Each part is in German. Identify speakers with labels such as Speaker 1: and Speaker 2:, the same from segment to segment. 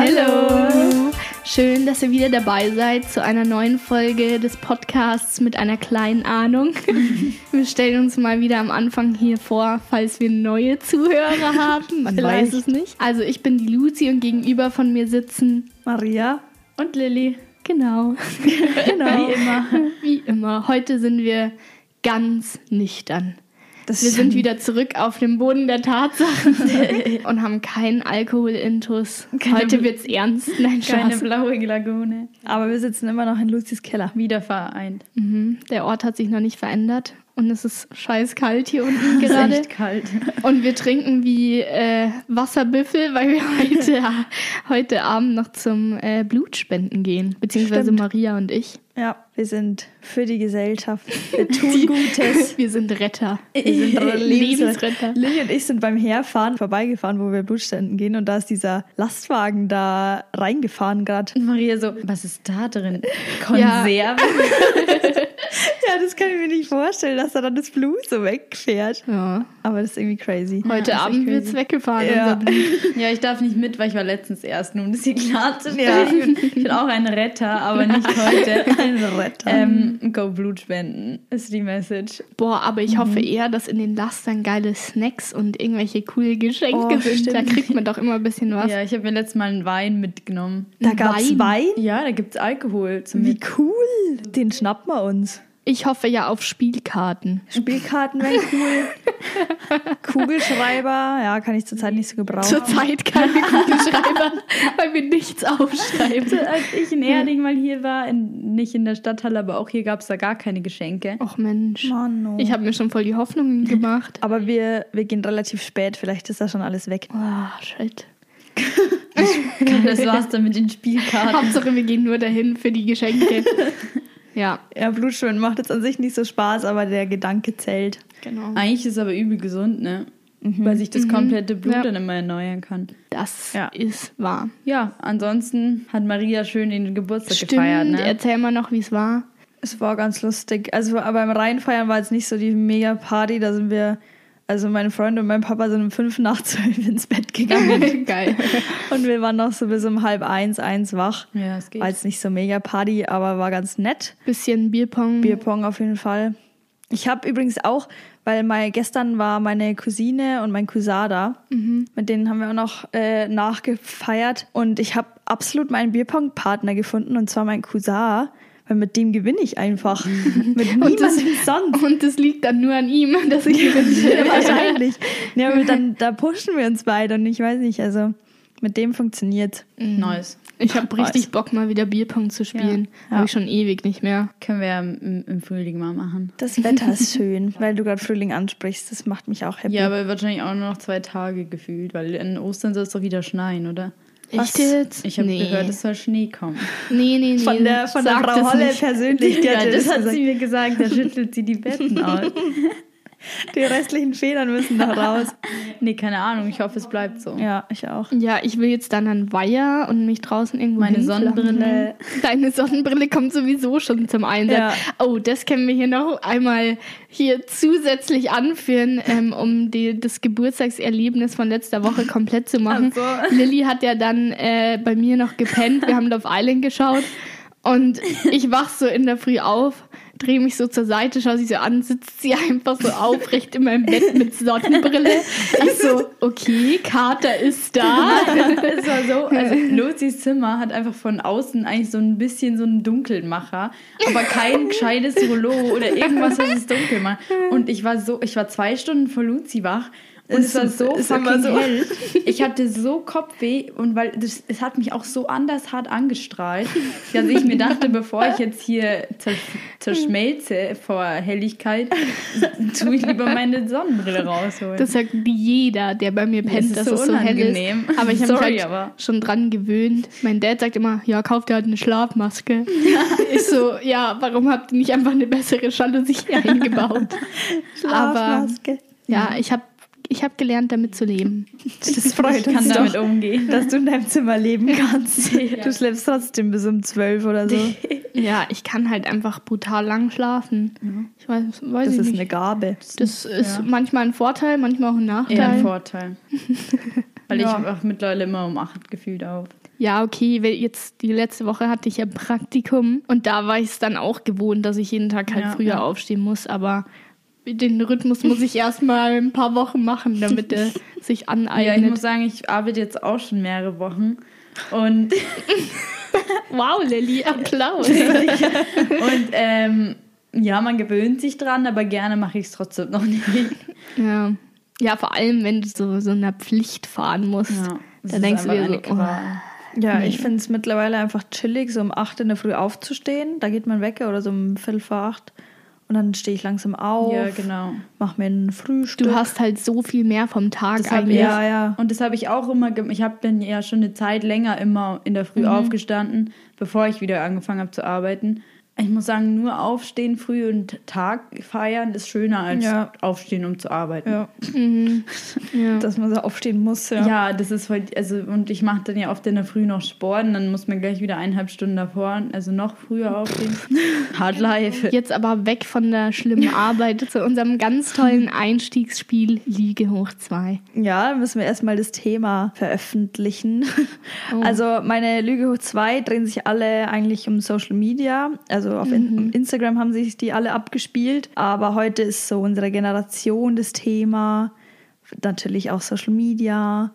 Speaker 1: Hallo! Schön, dass ihr wieder dabei seid zu einer neuen Folge des Podcasts mit einer kleinen Ahnung. Wir stellen uns mal wieder am Anfang hier vor, falls wir neue Zuhörer haben. Man
Speaker 2: Vielleicht.
Speaker 1: weiß es nicht. Also ich bin die Luzi und gegenüber von mir sitzen
Speaker 2: Maria.
Speaker 1: und Lilly. Genau.
Speaker 2: Genau.
Speaker 1: Wie immer. Wie immer. Heute sind wir ganz nüchtern.
Speaker 2: Das
Speaker 1: Wir sind wieder zurück auf dem Boden der Tatsachen und haben keinen Alkohol-Intus. Heute wird's ernst. Nein,
Speaker 3: Keine
Speaker 1: Spaß.
Speaker 3: blaue Lagune.
Speaker 2: Aber wir sitzen immer noch in Luzis Keller.
Speaker 3: Wieder vereint.
Speaker 1: Mhm. Der Ort hat sich noch nicht verändert und es ist scheiß kalt hier unten
Speaker 3: Es ist
Speaker 1: gerade.
Speaker 3: echt kalt.
Speaker 1: Und wir trinken wie äh, Wasserbüffel, weil wir heute, heute Abend noch zum äh, Blutspenden gehen. Beziehungsweise
Speaker 2: Stimmt.
Speaker 1: Maria und ich.
Speaker 2: Ja, wir sind für die Gesellschaft. Wir tun Gutes.
Speaker 1: Wir sind Retter.
Speaker 2: Wir sind
Speaker 1: Lebensretter.
Speaker 2: Lilly und ich sind beim Herfahren vorbeigefahren, wo wir Blutständen gehen. Und da ist dieser Lastwagen da reingefahren gerade.
Speaker 3: Und Maria so, was ist da drin? Konserven?
Speaker 2: Ja, das kann ich mir nicht vorstellen, dass da dann das Blut so wegfährt.
Speaker 1: Ja.
Speaker 2: Aber das ist irgendwie crazy.
Speaker 1: Heute
Speaker 3: echt
Speaker 1: Abend
Speaker 3: crazy.
Speaker 1: wird's weggefahren,
Speaker 2: Ja.
Speaker 1: Blut.
Speaker 3: Ja, ich darf nicht mit, weil ich war letztens erst, nur um das hier klarzustellen. Bin, ich bin auch ein Retter, aber nicht heute.
Speaker 2: Ein Retter.
Speaker 3: Ähm, go Blut spenden, ist die Message.
Speaker 1: Boah, aber ich
Speaker 2: Mhm.
Speaker 1: hoffe eher, dass in den Lastern geile Snacks und irgendwelche coole Geschenke
Speaker 2: Oh,
Speaker 1: sind. Da
Speaker 2: stimmt.
Speaker 1: kriegt man doch immer ein bisschen was.
Speaker 3: Ja, ich habe mir letztes Mal einen Wein mitgenommen.
Speaker 2: da gab's
Speaker 1: Wein.
Speaker 2: Wein.
Speaker 3: Ja, da gibt's Alkohol zum
Speaker 2: Wie
Speaker 3: Mit.
Speaker 2: cool. Den schnappen wir uns.
Speaker 1: Ich hoffe ja auf Spielkarten.
Speaker 2: Spielkarten wären cool. Kugelschreiber, ja, kann ich zurzeit nicht so gebrauchen.
Speaker 1: Zurzeit keine Kugelschreiber, weil wir nichts aufschreiben.
Speaker 3: Als ich in Erding mal hier war, in, nicht in der Stadthalle, aber auch hier gab's da gar keine Geschenke.
Speaker 1: Och Mensch.
Speaker 2: Mann, oh.
Speaker 1: Ich habe mir schon voll die Hoffnungen gemacht.
Speaker 2: Aber wir, wir gehen relativ spät, vielleicht ist da schon alles weg.
Speaker 1: Oh, shit.
Speaker 3: Das war's dann mit den Spielkarten.
Speaker 1: Hauptsache, wir gehen nur dahin für die Geschenke. Ja,
Speaker 2: Ja, Blutschwimmen macht jetzt an sich nicht so Spaß, aber der Gedanke zählt.
Speaker 1: genau.
Speaker 3: Eigentlich ist es aber übel gesund, ne? Weil sich das komplette Blut
Speaker 1: Ja.
Speaker 3: dann immer erneuern kann.
Speaker 1: Das
Speaker 3: Ja.
Speaker 1: ist wahr.
Speaker 3: Ja, ansonsten hat Maria schön den Geburtstag
Speaker 1: Stimmt,
Speaker 3: gefeiert, ne?
Speaker 1: erzähl mal noch, wie es war.
Speaker 2: Es war ganz lustig. Also aber beim Reinfeiern war jetzt nicht so die Mega-Party. Da sind wir, also meine Freunde und mein Papa sind um fünf nach zwölf ins Bett gegangen.
Speaker 1: Geil.
Speaker 2: und wir waren noch so bis um halb eins, eins wach.
Speaker 3: Ja, es geht.
Speaker 2: War jetzt nicht so Mega-Party, aber war ganz nett.
Speaker 1: Bisschen Bierpong.
Speaker 2: Bierpong auf jeden Fall. Ich habe übrigens auch, weil mal gestern war meine Cousine und mein Cousin da. Mit denen haben wir auch noch äh, nachgefeiert. Und ich habe absolut meinen Bierpong-Partner gefunden, und zwar mein Cousin. Weil mit dem gewinne ich einfach. mit
Speaker 1: Und das,
Speaker 2: niemandem sonst.
Speaker 1: und das liegt dann nur an ihm, dass ich gewinne.
Speaker 2: wahrscheinlich. Ja, aber dann, da pushen wir uns beide und ich weiß nicht, also mit dem funktioniert.
Speaker 3: Nice.
Speaker 1: Ich habe richtig Bock, mal wieder Bierpong zu spielen.
Speaker 2: Ja.
Speaker 1: Habe ich schon ewig nicht mehr.
Speaker 3: Können wir ja im, im Frühling mal machen.
Speaker 2: Das Wetter ist schön, weil du gerade Frühling ansprichst. Das macht mich auch happy.
Speaker 3: Ja, aber wahrscheinlich auch nur noch zwei Tage gefühlt, weil in Ostern soll es doch wieder schneien, oder?
Speaker 1: Echt jetzt?
Speaker 3: Ich habe
Speaker 1: nee.
Speaker 3: gehört, es soll Schnee kommen.
Speaker 1: Nee, nee, nee.
Speaker 2: von der, von der Frau
Speaker 1: das
Speaker 2: Holle
Speaker 1: nicht.
Speaker 2: persönlich. Die, hat dir das
Speaker 3: hat
Speaker 2: gesagt.
Speaker 3: sie mir gesagt, da schüttelt sie die Betten aus.
Speaker 2: die restlichen Federn müssen noch raus.
Speaker 3: Nee, keine Ahnung, ich hoffe, es bleibt so.
Speaker 2: Ja, ich auch.
Speaker 1: Ja, ich will jetzt dann an Weiher und mich draußen irgendwo
Speaker 3: Meine
Speaker 1: hinflachen.
Speaker 3: Sonnenbrille.
Speaker 1: Deine Sonnenbrille kommt sowieso schon zum Einsatz.
Speaker 2: Ja.
Speaker 1: Oh, das können wir hier noch einmal hier zusätzlich anführen, ähm, um die, das Geburtstagserlebnis von letzter Woche komplett zu machen.
Speaker 3: Ach so.
Speaker 1: Lilly hat ja dann äh, bei mir noch gepennt. Wir haben Love Island geschaut und ich wach so in der Früh auf, drehe mich so zur Seite, schaue sie so an, sitzt sie einfach so aufrecht in meinem Bett mit Sonnenbrille. Ich so, okay, Kater ist da.
Speaker 3: Es war so, also Luzis Zimmer hat einfach von außen eigentlich so ein bisschen so einen Dunkelmacher, aber kein gescheites Rollo oder irgendwas, was es dunkel macht. Und ich war so, ich war zwei Stunden vor Luzi wach und es,
Speaker 2: Es
Speaker 3: war so fucking
Speaker 2: so.
Speaker 3: hell. Ich hatte so Kopfweh und weil das, es hat mich auch so anders hart angestrahlt, dass ich mir dachte, bevor ich jetzt hier zersch zerschmelze vor Helligkeit, tue ich lieber meine Sonnenbrille rausholen.
Speaker 1: Das sagt jeder, der bei mir pennt,
Speaker 3: ist
Speaker 1: dass
Speaker 3: so
Speaker 1: es so hell ist.
Speaker 3: unangenehm.
Speaker 1: Aber ich habe mich halt
Speaker 3: aber-
Speaker 1: schon dran gewöhnt. Mein Dad sagt immer, ja, kauft ihr halt eine Schlafmaske. ich so, ja, warum habt ihr nicht einfach eine bessere Jalousie eingebaut? Aber
Speaker 2: Schlafmaske.
Speaker 1: ja, ich habe ich hab gelernt, damit zu leben.
Speaker 2: Das freut
Speaker 3: ich kann damit
Speaker 2: doch,
Speaker 3: umgehen.
Speaker 2: dass du in deinem Zimmer leben kannst. Du schläfst trotzdem bis um zwölf oder so.
Speaker 1: Ja, ich kann halt einfach brutal lang schlafen. Ich weiß, weiß
Speaker 2: Das
Speaker 1: ich
Speaker 2: ist
Speaker 1: nicht.
Speaker 2: eine Gabe.
Speaker 1: das ist
Speaker 3: ja.
Speaker 1: manchmal ein Vorteil, manchmal auch ein Nachteil.
Speaker 3: Eher ein Vorteil. Weil
Speaker 2: Ja.
Speaker 3: ich auch mittlerweile immer um 8 gefühlt auf.
Speaker 1: Ja, okay, jetzt die letzte Woche hatte ich ja Praktikum und da war ich es dann auch gewohnt, dass ich jeden Tag halt
Speaker 3: Ja,
Speaker 1: früher
Speaker 3: ja.
Speaker 1: aufstehen muss, aber den Rhythmus muss ich erstmal ein paar Wochen machen, damit er sich
Speaker 3: Ja, ich
Speaker 1: aneignet.
Speaker 3: muss sagen, ich arbeite jetzt auch schon mehrere Wochen. Und,
Speaker 1: wow, Lilly, Applaus.
Speaker 3: und ähm, ja, man gewöhnt sich dran, aber gerne mache ich es trotzdem noch nicht.
Speaker 1: ja. ja, vor allem, wenn du so, so einer Pflicht fahren musst.
Speaker 3: Ja, das
Speaker 1: da
Speaker 3: ist
Speaker 1: denkst du dir so, oh.
Speaker 2: Ja, ich finde es mittlerweile einfach chillig, so um 8 in der Früh aufzustehen. Da geht mein Wecker oder so um Viertel vor 8. Und dann stehe ich langsam auf,
Speaker 3: Ja, genau.
Speaker 2: mach mir ein Frühstück.
Speaker 1: du hast halt so viel mehr vom Tag
Speaker 3: Das
Speaker 1: eigentlich.
Speaker 2: ja, ja.
Speaker 3: Und das habe ich auch immer gemacht. Ich hab, bin ja schon eine Zeit länger immer in der Früh aufgestanden, bevor ich wieder angefangen habe zu arbeiten. Ich muss sagen, nur aufstehen früh und Tag feiern ist schöner als
Speaker 2: Ja.
Speaker 3: aufstehen, um zu arbeiten.
Speaker 2: ja,
Speaker 1: Mhm. ja.
Speaker 2: dass man so aufstehen muss. Ja.
Speaker 3: Ja, das ist voll, also und ich mache dann ja oft in der Früh noch Sport und dann muss man gleich wieder eineinhalb Stunden davor, also noch früher aufstehen. Hard life.
Speaker 1: Jetzt aber weg von der schlimmen Arbeit zu unserem ganz tollen Einstiegsspiel Liege hoch 2.
Speaker 2: Ja, müssen wir erstmal das Thema veröffentlichen.
Speaker 1: Oh.
Speaker 2: Also meine Lüge hoch 2 drehen sich alle eigentlich um Social Media. Also auf in um Instagram haben sich die alle abgespielt. Aber heute ist so unsere Generation das Thema. Natürlich auch Social Media,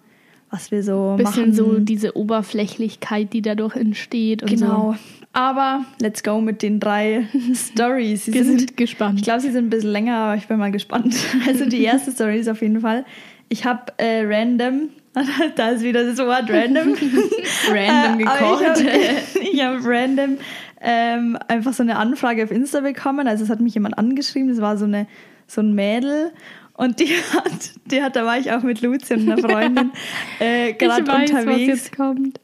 Speaker 2: was wir so
Speaker 1: Bisschen
Speaker 2: machen.
Speaker 1: so diese Oberflächlichkeit, die dadurch entsteht
Speaker 2: Genau.
Speaker 1: so.
Speaker 2: Aber let's go mit den drei Stories.
Speaker 1: Wir
Speaker 2: sind,
Speaker 1: sind gespannt.
Speaker 2: ich glaube, sie sind ein bisschen länger, aber ich bin mal gespannt. Also die erste Story ist auf jeden Fall, ich habe äh, random, da ist wieder das Wort random.
Speaker 3: Random
Speaker 2: Äh,
Speaker 3: gekocht.
Speaker 2: Ich habe hab random ähm, einfach so eine Anfrage auf Insta bekommen. Also es hat mich jemand angeschrieben, das war so, eine, so ein Mädel. Und die hat, die hat, da war ich auch mit Luzi und einer Freundin äh, gerade
Speaker 1: weiß, was
Speaker 2: unterwegs.
Speaker 1: jetzt kommt.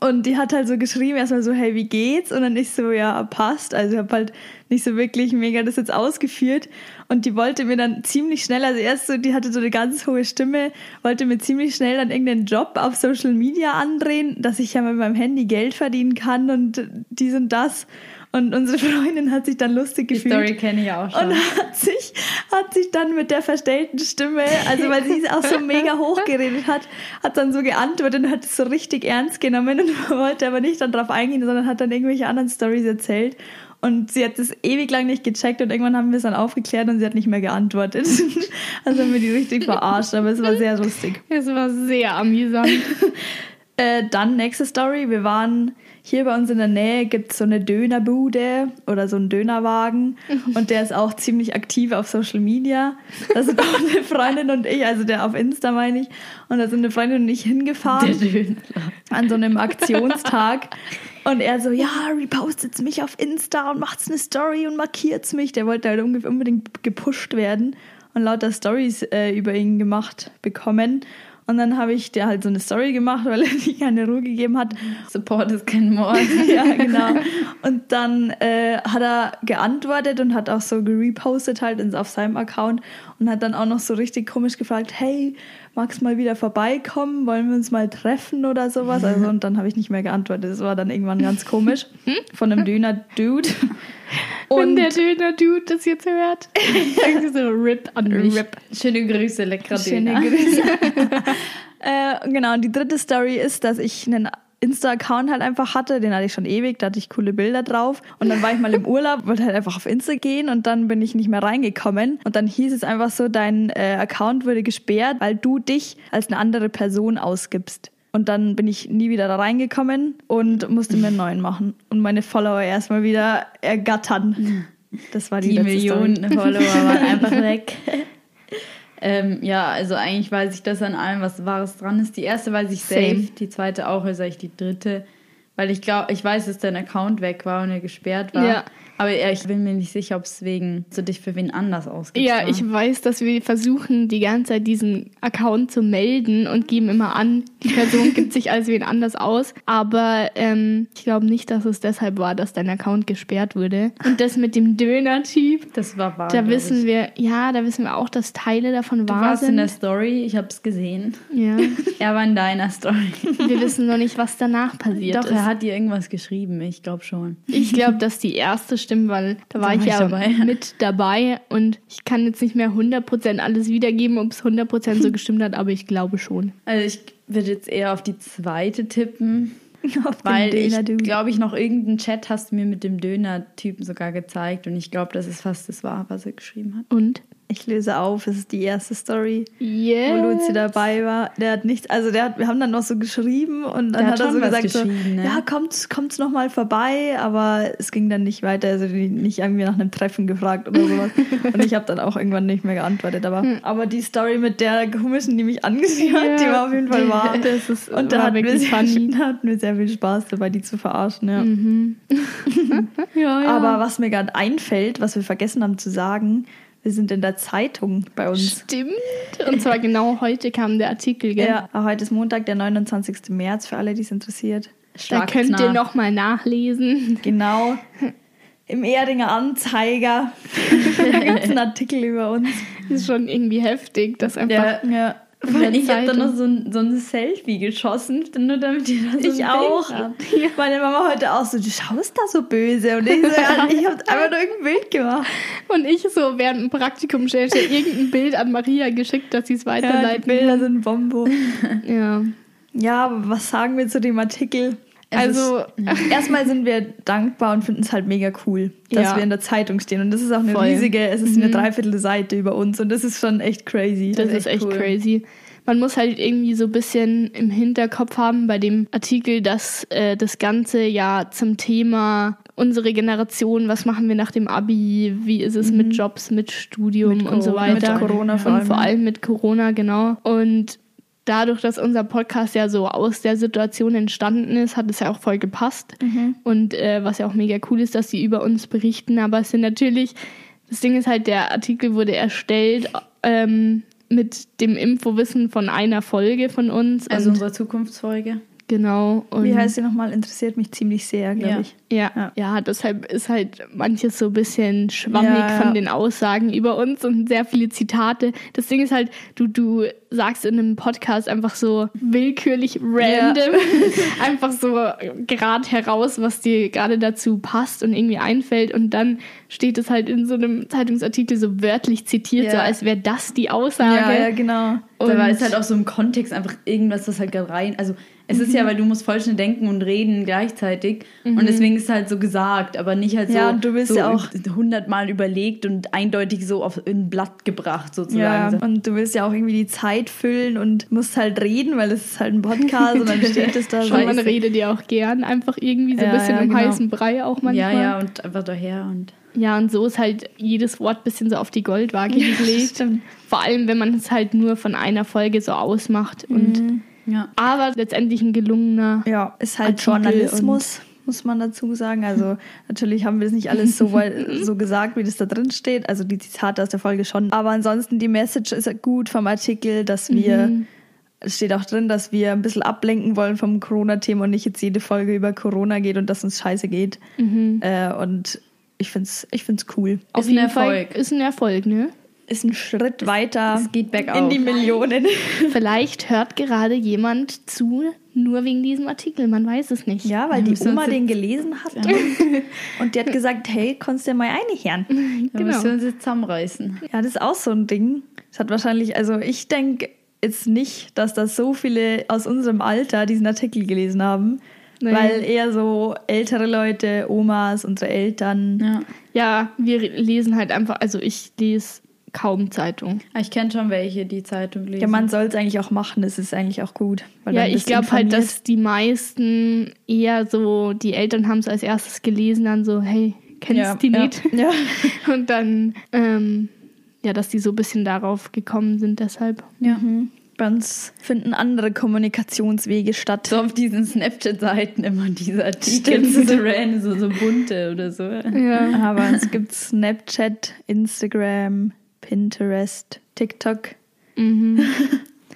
Speaker 2: Und die hat halt so geschrieben, erstmal so, hey, wie geht's? Und dann ich so, ja, passt. Also ich habe halt nicht so wirklich mega das jetzt ausgeführt. Und die wollte mir dann ziemlich schnell, also erst so, die hatte so eine ganz hohe Stimme, wollte mir ziemlich schnell dann irgendeinen Job auf Social Media andrehen, dass ich ja mit meinem Handy Geld verdienen kann und dies und das. Und unsere Freundin hat sich dann lustig
Speaker 3: Die
Speaker 2: gefühlt.
Speaker 3: Story kenne ich auch schon.
Speaker 2: Und hat sich, hat sich dann mit der verstellten Stimme, also weil sie es auch so mega hoch geredet hat, hat dann so geantwortet und hat es so richtig ernst genommen und wollte aber nicht dann drauf eingehen, sondern hat dann irgendwelche anderen Stories erzählt. Und sie hat es ewig lang nicht gecheckt und irgendwann haben wir es dann aufgeklärt und sie hat nicht mehr geantwortet. Also haben wir die richtig verarscht, aber es war sehr lustig.
Speaker 1: Es war sehr amüsant.
Speaker 2: Äh, dann nächste Story. Wir waren hier bei uns in der Nähe, gibt es so eine Dönerbude oder so einen Dönerwagen und der ist auch ziemlich aktiv auf Social Media. Da sind auch eine Freundin und ich, also der auf Insta meine ich, und da sind eine Freundin und ich hingefahren an so einem Aktionstag. Und er so, ja, repostet's mich auf Insta und macht's eine Story und markiert's mich. Der wollte halt unbedingt gepusht werden und lauter Stories äh, über ihn gemacht bekommen. Und dann habe ich der halt so eine Story gemacht, weil er mir keine Ruhe gegeben hat.
Speaker 3: Support ist kein Mord.
Speaker 2: ja, genau. Und dann äh, hat er geantwortet und hat auch so gerepostet halt ins, auf seinem Account und hat dann auch noch so richtig komisch gefragt, hey, magst mal wieder vorbeikommen? Wollen wir uns mal treffen oder sowas? Also und dann habe ich nicht mehr geantwortet. Das war dann irgendwann ganz komisch von einem Döner-Dude.
Speaker 1: Wenn
Speaker 2: Und
Speaker 1: der Döner-Dude das jetzt hört, sagen sie so RIP an mich.
Speaker 2: Rip.
Speaker 3: Schöne Grüße, leckerer
Speaker 2: Schöne
Speaker 3: Döner.
Speaker 2: Grüße. äh, genau, und die dritte Story ist, dass ich einen Insta-Account halt einfach hatte, den hatte ich schon ewig, da hatte ich coole Bilder drauf. Und dann war ich mal im Urlaub, wollte halt einfach auf Insta gehen und dann bin ich nicht mehr reingekommen. Und dann hieß es einfach so, dein äh, Account wurde gesperrt, weil du dich als eine andere Person ausgibst. Und dann bin ich nie wieder da reingekommen und musste mir einen neuen machen. Und meine Follower erstmal wieder ergattern. Das war die,
Speaker 3: Die
Speaker 2: letzte Story.
Speaker 3: Millionen Follower waren einfach weg. Ähm, ja, also eigentlich weiß ich das an allem, was Wahres dran ist. Die erste weiß ich safe,
Speaker 1: Same.
Speaker 3: die zweite auch, also ich die dritte. Weil ich glaube, ich weiß, dass dein Account weg war und er gesperrt war.
Speaker 1: Ja.
Speaker 3: Aber ja, ich bin mir nicht sicher, ob es wegen so dich für wen anders ausgibt.
Speaker 1: Ja, ich weiß, dass wir versuchen, die ganze Zeit diesen Account zu melden und geben immer an, die Person gibt sich als wen anders aus. Aber ähm, ich glaube nicht, dass es deshalb war, dass dein Account gesperrt wurde. Und das mit dem Döner-Typ,
Speaker 3: Das war wahr.
Speaker 1: da wissen
Speaker 3: ich.
Speaker 1: wir, ja, da wissen wir auch, dass Teile davon
Speaker 3: Du
Speaker 1: wahr
Speaker 3: warst in der Story, ich habe es gesehen.
Speaker 1: ja.
Speaker 3: Er war in deiner Story.
Speaker 1: Wir wissen noch nicht, was danach passiert
Speaker 3: Doch,
Speaker 1: ist.
Speaker 3: er hat dir irgendwas geschrieben, ich glaube schon.
Speaker 1: Ich glaube, dass die erste stimmt, weil da war
Speaker 3: war
Speaker 1: ich ja
Speaker 3: dabei.
Speaker 1: mit dabei und ich kann jetzt nicht mehr 100% alles wiedergeben, ob es 100% so gestimmt hat, aber ich glaube schon.
Speaker 3: Also ich würde jetzt eher auf die zweite tippen.
Speaker 2: Auf
Speaker 3: Weil ich glaube ich noch irgendeinen Chat hast du mir mit dem Döner-Typen sogar gezeigt und ich glaube, das ist fast das wahr, was er geschrieben hat.
Speaker 1: Und?
Speaker 2: Ich löse auf, es ist die erste Story,
Speaker 1: Yeah.
Speaker 2: wo Luzi dabei war. Der hat nichts, also der hat, wir haben dann noch so geschrieben und dann
Speaker 3: Der
Speaker 2: hat
Speaker 3: hat
Speaker 2: er so gesagt, so,
Speaker 3: ne?
Speaker 2: ja, kommt, kommt's noch mal vorbei, aber es ging dann nicht weiter, also nicht irgendwie nach einem Treffen gefragt oder sowas. und ich habe dann auch irgendwann nicht mehr geantwortet, aber, aber die Story mit der komischen, die mich angesehen hat, die war auf jeden Fall wahr.
Speaker 1: Ist
Speaker 2: Und da hatten wir, sehr, hatten wir sehr viel Spaß dabei, die zu verarschen. Ja.
Speaker 1: Ja, ja.
Speaker 2: Aber was mir gerade einfällt, was wir vergessen haben zu sagen, wir sind in der Zeitung bei uns.
Speaker 1: Stimmt. Und zwar genau heute kam der Artikel, gell?
Speaker 2: Ja, heute ist Montag, der 29. März, für alle, die es interessiert.
Speaker 1: Da
Speaker 3: Schlagt's
Speaker 1: könnt ihr
Speaker 3: nach.
Speaker 1: noch mal nachlesen.
Speaker 2: Genau. Im Erdinger Anzeiger. da gibt es einen Artikel über uns.
Speaker 1: Das ist schon irgendwie heftig, dass einfach.
Speaker 3: Ja,
Speaker 2: Ja.
Speaker 3: Weil ich habe dann noch so ein, so ein Selfie geschossen, nur damit ihr da so ein
Speaker 2: Ich
Speaker 3: Bild
Speaker 2: auch.
Speaker 3: habt.
Speaker 2: Meine Mama heute auch so, du schaust da so böse. Und ich so, ja, ich habe einfach nur irgendein Bild gemacht.
Speaker 1: Und ich so während dem Praktikum stellte irgendein Bild an Maria geschickt, dass sie es
Speaker 2: Ja, die
Speaker 1: weiterleiten
Speaker 2: Bilder sind Bombo.
Speaker 1: Ja.
Speaker 2: Ja, aber was sagen wir zu dem Artikel?
Speaker 1: Also,
Speaker 2: ist, erstmal sind wir dankbar und finden es halt mega cool, dass
Speaker 1: Ja.
Speaker 2: wir in der Zeitung stehen. Und das ist auch eine
Speaker 1: Voll. Mhm.
Speaker 2: riesige, es ist eine Dreiviertelseite über uns und das ist schon echt crazy.
Speaker 1: das ist echt
Speaker 3: cool.
Speaker 1: crazy. Man muss halt irgendwie so ein bisschen im Hinterkopf haben bei dem Artikel, dass äh, das Ganze ja zum Thema unsere Generation, was machen wir nach dem Abi, wie ist es mit Jobs, mit Studium
Speaker 3: Mit
Speaker 1: und so weiter.
Speaker 2: mit Corona vor
Speaker 1: und
Speaker 2: allem,
Speaker 1: vor
Speaker 2: ja.
Speaker 1: allem mit Corona, genau. Und dadurch, dass unser Podcast ja so aus der Situation entstanden ist, hat es ja auch voll gepasst. Und äh, was ja auch mega cool ist, dass sie über uns berichten. Aber es sind natürlich, das Ding ist halt, der Artikel wurde erstellt ähm, mit dem Infowissen von einer Folge von uns.
Speaker 3: Also
Speaker 1: und,
Speaker 3: unsere Zukunftsfolge.
Speaker 1: Genau. Und
Speaker 2: Wie heißt sie nochmal? Interessiert mich ziemlich sehr, glaube
Speaker 3: Ja.
Speaker 2: ich.
Speaker 1: ja,
Speaker 2: Ja.
Speaker 1: ja, deshalb ist halt manches so ein bisschen schwammig
Speaker 2: Ja, ja.
Speaker 1: von den Aussagen über uns und sehr viele Zitate. Das Ding ist halt, du, du sagst in einem Podcast einfach so willkürlich random, einfach so gerade heraus, was dir gerade dazu passt und irgendwie einfällt und dann steht es halt in so einem Zeitungsartikel so wörtlich zitiert,
Speaker 3: Ja.
Speaker 1: so als wäre das die Aussage.
Speaker 2: Ja, ja, genau.
Speaker 3: Da war
Speaker 1: Und-
Speaker 3: es halt auch so im Kontext einfach irgendwas, was halt gerade rein. Also es ist ja, weil du musst voll schnell denken und reden gleichzeitig. Und deswegen ist es halt so gesagt, aber nicht halt so,
Speaker 2: Ja, und du willst
Speaker 3: so
Speaker 2: ja auch-
Speaker 3: hundertmal überlegt und eindeutig so auf ein Blatt gebracht, sozusagen.
Speaker 2: Ja,
Speaker 3: So.
Speaker 2: und du willst ja auch irgendwie die Zeit füllen und musst halt reden, weil es ist halt ein Podcast und dann steht es da so.
Speaker 1: Und man redet ja auch gern einfach irgendwie so ein
Speaker 2: Ja,
Speaker 1: bisschen
Speaker 2: ja,
Speaker 1: um
Speaker 2: genau.
Speaker 1: heißen Brei auch manchmal.
Speaker 3: ja, ja, und einfach daher und.
Speaker 1: Ja, und so ist halt jedes Wort bisschen so auf die Goldwaage gelegt. Vor allem, wenn man es halt nur von einer Folge so ausmacht. Und
Speaker 3: Ja.
Speaker 1: aber letztendlich ein gelungener.
Speaker 2: Ja, ist halt
Speaker 1: Artikel
Speaker 2: Journalismus, muss man dazu sagen. Also natürlich haben wir das nicht alles so, weil, so gesagt, wie das da drin steht. Also die Zitate aus der Folge schon. Aber ansonsten die Message ist gut vom Artikel, dass wir, es steht auch drin, dass wir ein bisschen ablenken wollen vom Corona-Thema und nicht jetzt jede Folge über Corona geht und dass uns scheiße geht. Äh, und ich find's, ich find's cool.
Speaker 1: Auf
Speaker 3: ein
Speaker 1: jeden Fall
Speaker 3: Erfolg.
Speaker 1: ist ein Erfolg, ne?
Speaker 2: Ist ein Schritt weiter
Speaker 3: es geht bergauf.
Speaker 2: in die Millionen.
Speaker 1: Vielleicht hört gerade jemand zu, nur wegen diesem Artikel. Man weiß es nicht.
Speaker 2: Ja, weil die Oma den gelesen hat und die hat gesagt, hey, kannst du dir mal eine hören?
Speaker 3: Da
Speaker 1: Genau.
Speaker 3: müssen wir uns jetzt zusammenreißen.
Speaker 2: Ja, das ist auch so ein Ding. Das hat wahrscheinlich, also ich denke jetzt nicht, dass da so viele aus unserem Alter diesen Artikel gelesen haben.
Speaker 1: Nee.
Speaker 2: Weil eher so ältere Leute, Omas, unsere Eltern.
Speaker 3: Ja.
Speaker 1: Ja, wir lesen halt einfach, also ich lese kaum Zeitung.
Speaker 3: Ah, Ich kenne schon welche, die Zeitung lesen.
Speaker 2: Ja, man soll es eigentlich auch machen, das ist eigentlich auch gut. weil
Speaker 1: Ja, ich glaube halt, dass die meisten eher so, die Eltern haben es als erstes gelesen, dann so, hey, kennst
Speaker 2: ja,
Speaker 1: die
Speaker 2: ja,
Speaker 1: nicht?
Speaker 2: Ja.
Speaker 1: Und dann, ähm, ja, dass die so ein bisschen darauf gekommen sind, deshalb.
Speaker 3: ja.
Speaker 2: Bei uns finden andere Kommunikationswege statt.
Speaker 3: So auf diesen Snapchat-Seiten immer diese Artikel, so, random, so, so bunte oder so.
Speaker 1: Ja.
Speaker 2: Aber es gibt Snapchat, Instagram, Pinterest, TikTok.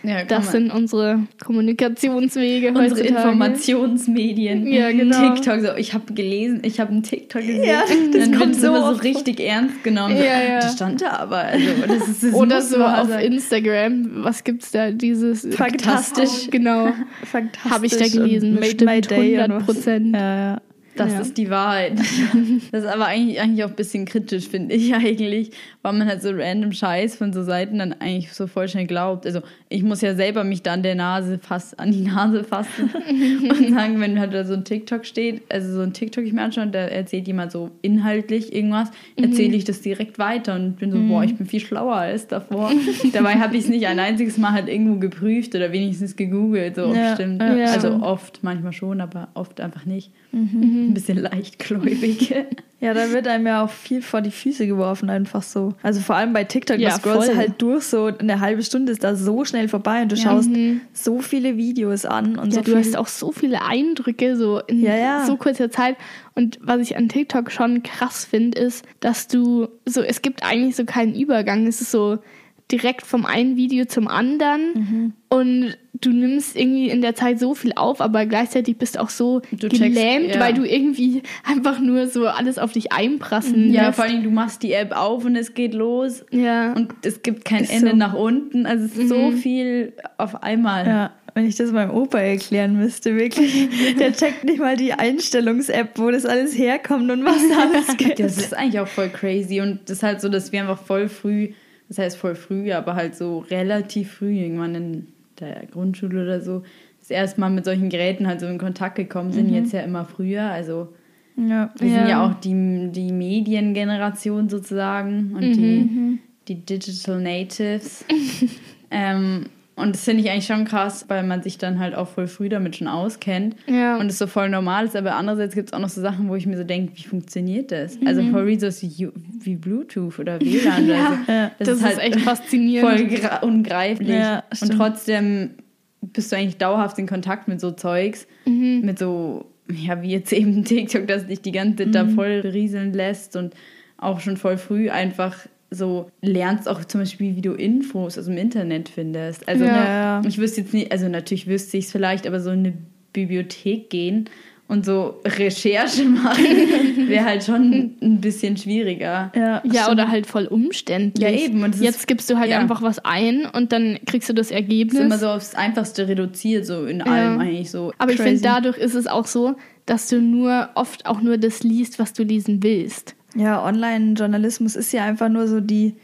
Speaker 3: Ja, kann
Speaker 1: Das
Speaker 3: man-
Speaker 1: sind unsere Kommunikationswege
Speaker 3: unsere
Speaker 1: heutzutage.
Speaker 3: Informationsmedien.
Speaker 1: Ja, genau.
Speaker 3: TikTok, so, ich habe gelesen, ich habe einen TikTok gesehen.
Speaker 2: Ja, das
Speaker 3: dann
Speaker 2: kommt so
Speaker 3: immer so
Speaker 2: vor.
Speaker 3: richtig ernst genommen. So,
Speaker 1: Ja, ja.
Speaker 3: Das stand da aber. Also, das ist, das
Speaker 1: Oder so auf
Speaker 3: sein.
Speaker 1: Instagram, was gibt's da? Dieses
Speaker 2: Faktastisch.
Speaker 1: Genau.
Speaker 2: Fantastisch.
Speaker 1: Habe ich da gelesen,
Speaker 2: Made und
Speaker 1: 100%.
Speaker 2: was. Ja, ja.
Speaker 3: Das
Speaker 1: Ja.
Speaker 3: ist die Wahrheit. Das ist aber eigentlich, eigentlich auch ein bisschen kritisch, finde ich eigentlich, weil man halt so random Scheiß von so Seiten dann eigentlich so voll schnell glaubt. Also ich muss ja selber mich da an der Nase fass, an die Nase fassen und sagen, wenn halt da so ein TikTok steht, also so ein TikTok ich mir anschaue und da erzählt jemand so inhaltlich irgendwas, erzähle ich das direkt weiter und bin so, boah, ich bin viel schlauer als davor. Dabei habe ich es nicht ein einziges Mal halt irgendwo geprüft oder wenigstens gegoogelt, so
Speaker 2: Ja,
Speaker 3: stimmt.
Speaker 2: ja,
Speaker 3: also oft, manchmal schon, aber oft einfach nicht. Ein bisschen leichtgläubig.
Speaker 2: Ja, da wird einem ja auch viel vor die Füße geworfen, einfach so. Also vor allem bei TikTok,
Speaker 1: Ja,
Speaker 2: da scrollst du
Speaker 1: voll.
Speaker 2: halt durch, so eine halbe Stunde ist da so schnell vorbei und du
Speaker 3: Ja.
Speaker 2: schaust so viele Videos an und
Speaker 1: Ja,
Speaker 2: so
Speaker 1: du hast auch so viele Eindrücke so in
Speaker 2: ja.
Speaker 1: so kurzer Zeit. Und was ich an TikTok schon krass finde, ist, dass du so, es gibt eigentlich so keinen Übergang. Es ist so direkt vom einen Video zum anderen
Speaker 2: Mhm.
Speaker 1: und du nimmst irgendwie in der Zeit so viel auf, aber gleichzeitig bist du auch so
Speaker 3: Du checkst,
Speaker 1: gelähmt,
Speaker 3: ja.
Speaker 1: weil du irgendwie einfach nur so alles auf dich einprassen
Speaker 3: Ja,
Speaker 1: lässt.
Speaker 3: vor allem, du machst die App auf und es geht los.
Speaker 1: Ja.
Speaker 3: Und es gibt kein
Speaker 2: Ist
Speaker 3: Ende
Speaker 2: so.
Speaker 3: nach unten. Also es ist so viel auf einmal.
Speaker 2: Ja, wenn ich das meinem Opa erklären müsste, wirklich. Der checkt nicht mal die Einstellungs-App, wo das alles herkommt und was da alles gibt.
Speaker 3: Das ist eigentlich auch voll crazy. Und das ist halt so, dass wir einfach voll früh, das heißt voll früh, aber halt so relativ früh, irgendwann in der Grundschule oder so, das erste Mal mit solchen Geräten halt so in Kontakt gekommen sind. Jetzt ja immer früher. Also
Speaker 2: ja.
Speaker 3: wir sind
Speaker 1: Ja.
Speaker 3: ja auch die, die Mediengeneration sozusagen und die, die Digital Natives. ähm, und das finde ich eigentlich schon krass, weil man sich dann halt auch voll früh damit schon auskennt.
Speaker 1: Ja.
Speaker 3: Und es so voll normal ist, aber andererseits gibt es auch noch so Sachen, wo ich mir so denke, wie funktioniert das? Also voll wie, so wie, wie Bluetooth oder WLAN.
Speaker 1: Ja,
Speaker 3: also,
Speaker 2: ja,
Speaker 1: das, ist echt faszinierend.
Speaker 3: voll ungereiflich.
Speaker 2: Ja,
Speaker 3: und trotzdem bist du eigentlich dauerhaft in Kontakt mit so Zeugs,
Speaker 1: Mhm.
Speaker 3: mit so, ja, wie jetzt eben TikTok, das dich die ganze Zeit da
Speaker 1: Mhm.
Speaker 3: voll rieseln lässt und auch schon voll früh einfach so lernst auch zum Beispiel, wie du Infos aus dem Internet findest. Also
Speaker 2: Ja, ja.
Speaker 3: ich wüsste jetzt nicht, also natürlich wüsste ich es vielleicht, aber so in eine Bibliothek gehen und so Recherche machen wäre halt schon ein bisschen schwieriger.
Speaker 2: Ja,
Speaker 1: Ja, oder halt voll umständlich.
Speaker 3: Ja, eben, und das ist-
Speaker 1: Jetzt gibst du halt
Speaker 3: ja.
Speaker 1: einfach was ein und dann kriegst du das
Speaker 3: Das
Speaker 1: Ergebnis.
Speaker 3: ist immer so aufs Einfachste reduziert, so in allem eigentlich so.
Speaker 1: Aber ich
Speaker 2: Crazy.
Speaker 1: finde, dadurch ist es auch so, dass du nur oft auch nur das liest, was du lesen willst.
Speaker 2: Ja, Online-Journalismus ist ja einfach nur so die,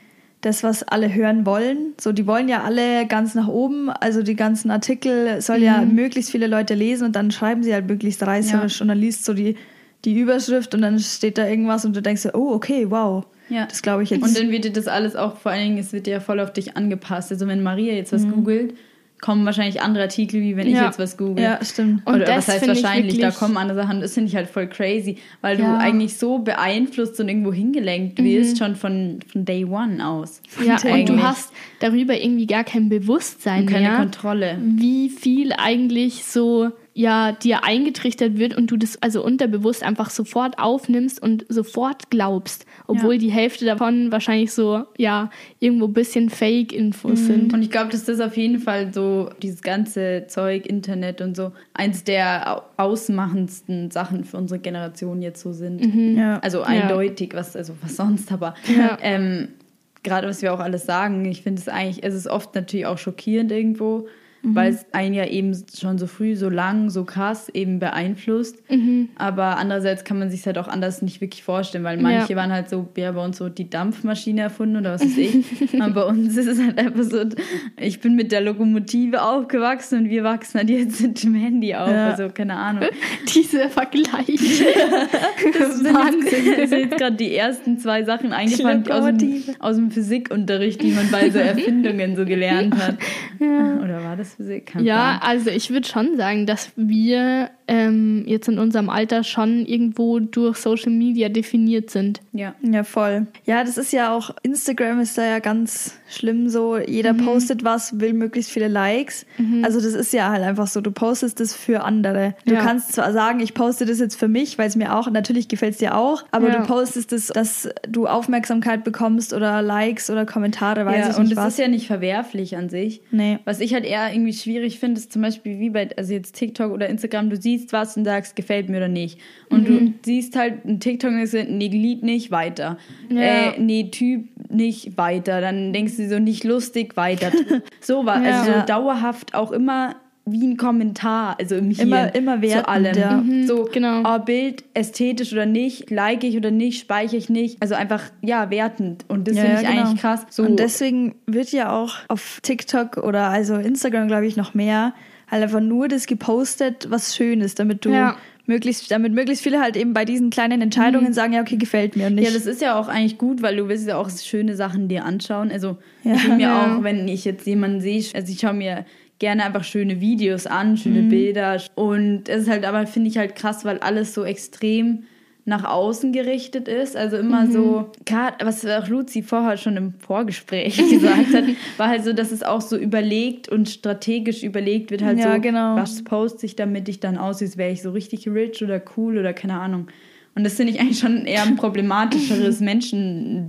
Speaker 2: das, was alle hören wollen. So, die wollen ja alle ganz nach oben. Also die ganzen Artikel soll ja
Speaker 3: Mhm.
Speaker 2: möglichst viele Leute lesen und dann schreiben sie halt möglichst reißerisch und dann liest so die, die Überschrift und dann steht da irgendwas und du denkst so, oh, okay, wow.
Speaker 3: Ja.
Speaker 2: Das glaube ich jetzt.
Speaker 3: Und dann wird dir das alles auch, vor allen Dingen, es wird dir ja voll auf dich angepasst. Also wenn Maria jetzt was googelt, kommen wahrscheinlich andere Artikel, wie wenn ich
Speaker 1: Ja.
Speaker 3: jetzt was google.
Speaker 2: ja, stimmt.
Speaker 1: Und
Speaker 3: Oder
Speaker 1: das
Speaker 3: was heißt
Speaker 1: ich
Speaker 3: wahrscheinlich, da kommen andere Sachen. Das finde ich halt voll crazy, weil
Speaker 1: Ja.
Speaker 3: du eigentlich so beeinflusst und irgendwo hingelenkt wirst, schon von, von Day One aus.
Speaker 1: Ja, und
Speaker 3: Eigentlich.
Speaker 1: du hast darüber irgendwie gar kein Bewusstsein
Speaker 3: Und keine
Speaker 1: mehr,
Speaker 3: Kontrolle.
Speaker 1: wie viel eigentlich so ja dir eingetrichtert wird und du das also unterbewusst einfach sofort aufnimmst und sofort glaubst, obwohl
Speaker 3: Ja.
Speaker 1: die Hälfte davon wahrscheinlich so ja irgendwo ein bisschen Fake-Infos sind.
Speaker 3: Und ich glaube, dass das auf jeden Fall so, dieses ganze Zeug, Internet und so, eins der au- ausmachendsten Sachen für unsere Generation jetzt so sind.
Speaker 2: Ja.
Speaker 3: Also eindeutig, was, also was sonst, aber
Speaker 1: Ja.
Speaker 3: ähm, gerade was wir auch alles sagen, ich finde es eigentlich, es ist oft natürlich auch schockierend irgendwo, weil es einen ja eben schon so früh, so lang, so krass eben beeinflusst. Aber andererseits kann man sich halt auch anders nicht wirklich vorstellen, weil manche
Speaker 1: Ja.
Speaker 3: waren halt so, ja, bei uns so die Dampfmaschine erfunden oder was weiß ich. Aber bei uns ist es halt einfach so, ich bin mit der Lokomotive aufgewachsen und wir wachsen halt jetzt mit dem Handy auf.
Speaker 2: Ja.
Speaker 3: Also keine Ahnung.
Speaker 1: Dieser Vergleich.
Speaker 3: Das sind jetzt, sind jetzt gerade die ersten zwei Sachen eingefallen aus dem, aus dem Physikunterricht, die man bei so Erfindungen so gelernt hat. Oder war das Physik? Keine
Speaker 1: Ja, also ich würde schon sagen, dass wir ähm, jetzt in unserem Alter schon irgendwo durch Social Media definiert sind.
Speaker 3: ja.
Speaker 2: Ja, voll. Ja, das ist ja auch, Instagram ist da ja ganz schlimm so. Jeder postet was, will möglichst viele Likes. Also das ist ja halt einfach so, du postest das für andere. Du
Speaker 1: Ja.
Speaker 2: kannst zwar sagen, ich poste das jetzt für mich, weil es mir auch, natürlich gefällt es dir auch, aber
Speaker 1: Ja.
Speaker 2: du postest es, dass du Aufmerksamkeit bekommst oder Likes oder Kommentare, weiß
Speaker 3: ja,
Speaker 2: ich
Speaker 3: und
Speaker 2: nicht
Speaker 3: es
Speaker 2: was.
Speaker 3: ist ja nicht verwerflich an sich.
Speaker 2: Nee.
Speaker 3: Was ich halt eher irgendwie schwierig finde, ist zum Beispiel wie bei, also jetzt TikTok oder Instagram, du siehst was und sagst, gefällt mir oder nicht. Und du siehst halt ein TikTok und sagst, nee, Lied nicht, weiter.
Speaker 1: Ja.
Speaker 3: Äh, nee, Typ nicht, weiter. Dann denkst du so, nicht lustig, weiter. so war,
Speaker 1: Ja.
Speaker 3: also so
Speaker 2: Ja.
Speaker 3: dauerhaft auch immer wie ein Kommentar, also im Hirn,
Speaker 2: Immer- immer wertend,
Speaker 3: zu allem.
Speaker 2: ja.
Speaker 1: Mhm,
Speaker 3: so,
Speaker 1: genau.
Speaker 3: oh, Bild ästhetisch oder nicht, like ich oder nicht, speichere ich nicht. Also einfach, ja, wertend. Und das
Speaker 2: Ja,
Speaker 3: finde ich
Speaker 2: genau.
Speaker 3: eigentlich krass. So,
Speaker 2: Und deswegen wird ja auch auf TikTok oder also Instagram, glaube ich, noch mehr halt einfach nur das gepostet, was schön ist, damit du
Speaker 1: Ja.
Speaker 2: möglichst, damit möglichst viele halt eben bei diesen kleinen Entscheidungen sagen, ja, okay, gefällt mir und nicht.
Speaker 3: Ja, das ist ja auch eigentlich gut, weil du willst ja auch schöne Sachen dir anschauen. Also
Speaker 2: Ja.
Speaker 3: ich mir
Speaker 1: Ja.
Speaker 3: auch, wenn ich jetzt jemanden sehe, also ich schaue mir gerne einfach schöne Videos an, schöne
Speaker 2: Mhm.
Speaker 3: Bilder. Und es ist halt aber, finde ich halt krass, weil alles so extrem nach außen gerichtet ist. Also immer
Speaker 2: Mhm.
Speaker 3: so, grad, was auch Luzi vorher schon im Vorgespräch gesagt hat, war halt so, dass es auch so überlegt und strategisch überlegt wird, halt
Speaker 2: Ja,
Speaker 3: so,
Speaker 2: genau.
Speaker 3: was poste ich, damit ich dann aussehe, wäre ich so richtig rich oder cool oder keine Ahnung. Und das finde ich eigentlich schon eher ein problematischeres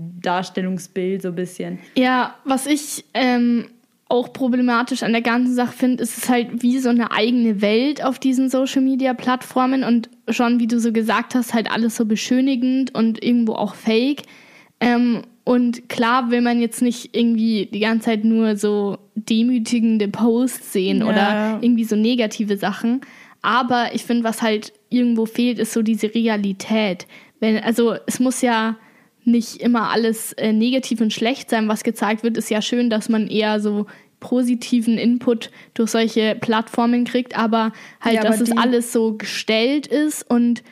Speaker 3: Menschendarstellungsbild, so ein bisschen.
Speaker 1: Ja, was ich ähm, auch problematisch an der ganzen Sache finde, ist es halt wie so eine eigene Welt auf diesen Social Media Plattformen und schon, wie du so gesagt hast, halt alles so beschönigend und irgendwo auch fake. Ähm, und klar will man jetzt nicht irgendwie die ganze Zeit nur so demütigende Posts sehen
Speaker 2: Ja.
Speaker 1: oder irgendwie so negative Sachen. Aber ich finde, was halt irgendwo fehlt, ist so diese Realität. Wenn, also es muss ja nicht immer alles äh, negativ und schlecht sein, was gezeigt wird. Ist ja schön, dass man eher so positiven Input durch solche Plattformen kriegt, aber halt,
Speaker 2: Ja, aber
Speaker 1: dass es alles so gestellt ist und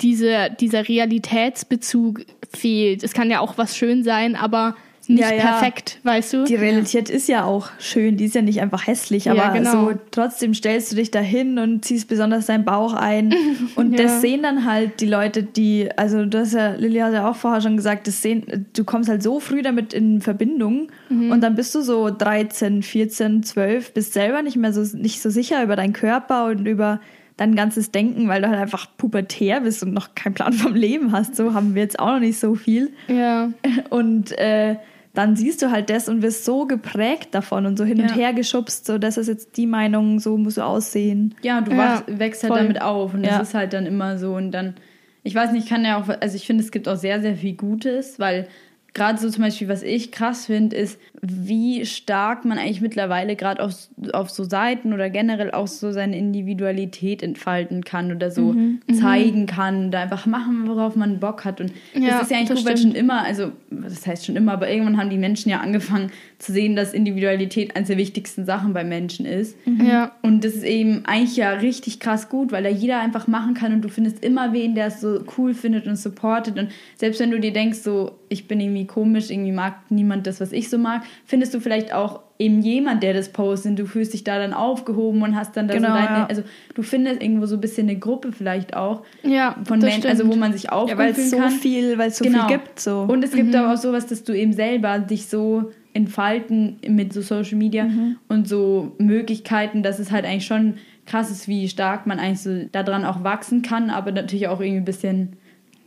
Speaker 1: diese, dieser Realitätsbezug fehlt. Es kann ja auch was schön sein, aber nicht
Speaker 2: Ja, ja.
Speaker 1: perfekt, weißt du?
Speaker 2: Die Realität ist ja auch schön, die ist ja nicht einfach hässlich,
Speaker 1: Ja,
Speaker 2: aber
Speaker 1: genau.
Speaker 2: so trotzdem stellst du dich dahin und ziehst besonders deinen Bauch ein. Und
Speaker 1: Ja.
Speaker 2: das sehen dann halt die Leute, die, also du hast ja, Lilly hat ja auch vorher schon gesagt, das sehen, du kommst halt so früh damit in Verbindung
Speaker 1: Mhm.
Speaker 2: und dann bist du so 13, 14, 12, bist selber nicht mehr so nicht so sicher über deinen Körper und über dein ganzes Denken, weil du halt einfach pubertär bist und noch keinen Plan vom Leben hast. So haben wir jetzt auch noch nicht so viel.
Speaker 1: Ja.
Speaker 2: Und äh, dann siehst du halt das und wirst so geprägt davon und so hin
Speaker 3: Ja.
Speaker 2: und her geschubst, so das ist jetzt die Meinung, so musst du aussehen.
Speaker 3: Ja, du
Speaker 1: Ja,
Speaker 3: wachst, wächst halt
Speaker 1: voll.
Speaker 3: damit auf und
Speaker 2: Ja.
Speaker 3: das ist halt dann immer so und dann, ich weiß nicht, kann ja auch, also ich finde, es gibt auch sehr, sehr viel Gutes, weil gerade so zum Beispiel, was ich krass finde, ist, wie stark man eigentlich mittlerweile gerade auf, auf so Seiten oder generell auch so seine Individualität entfalten kann oder so
Speaker 2: Mhm.
Speaker 3: zeigen kann oder einfach machen, worauf man Bock hat. Und
Speaker 1: Ja,
Speaker 3: das ist ja eigentlich gut, weil schon immer, also das heißt schon immer, aber irgendwann haben die Menschen ja angefangen zu sehen, dass Individualität eines der wichtigsten Sachen bei Menschen ist.
Speaker 1: Ja.
Speaker 3: Und das ist eben eigentlich ja richtig krass gut, weil da jeder einfach machen kann und du findest immer wen, der es so cool findet und supportet. Und selbst wenn du dir denkst, so, ich bin irgendwie komisch, irgendwie mag niemand das, was ich so mag, findest du vielleicht auch eben jemand, der das postet und du fühlst dich da dann aufgehoben und hast dann da
Speaker 2: Genau,
Speaker 3: so deine,
Speaker 2: ja.
Speaker 3: also du findest irgendwo so ein bisschen eine Gruppe vielleicht auch
Speaker 1: Ja,
Speaker 3: von
Speaker 1: das
Speaker 3: Menschen, also wo man sich
Speaker 2: Ja,
Speaker 3: aufgehoben
Speaker 2: weil es so
Speaker 3: kann.
Speaker 2: viel, weil es so
Speaker 3: Genau.
Speaker 2: viel gibt. So.
Speaker 3: Und es gibt aber auch sowas, dass du eben selber dich so entfalten mit so Social Media und so Möglichkeiten, dass es halt eigentlich schon krass ist, wie stark man eigentlich so daran auch wachsen kann, aber natürlich auch irgendwie ein bisschen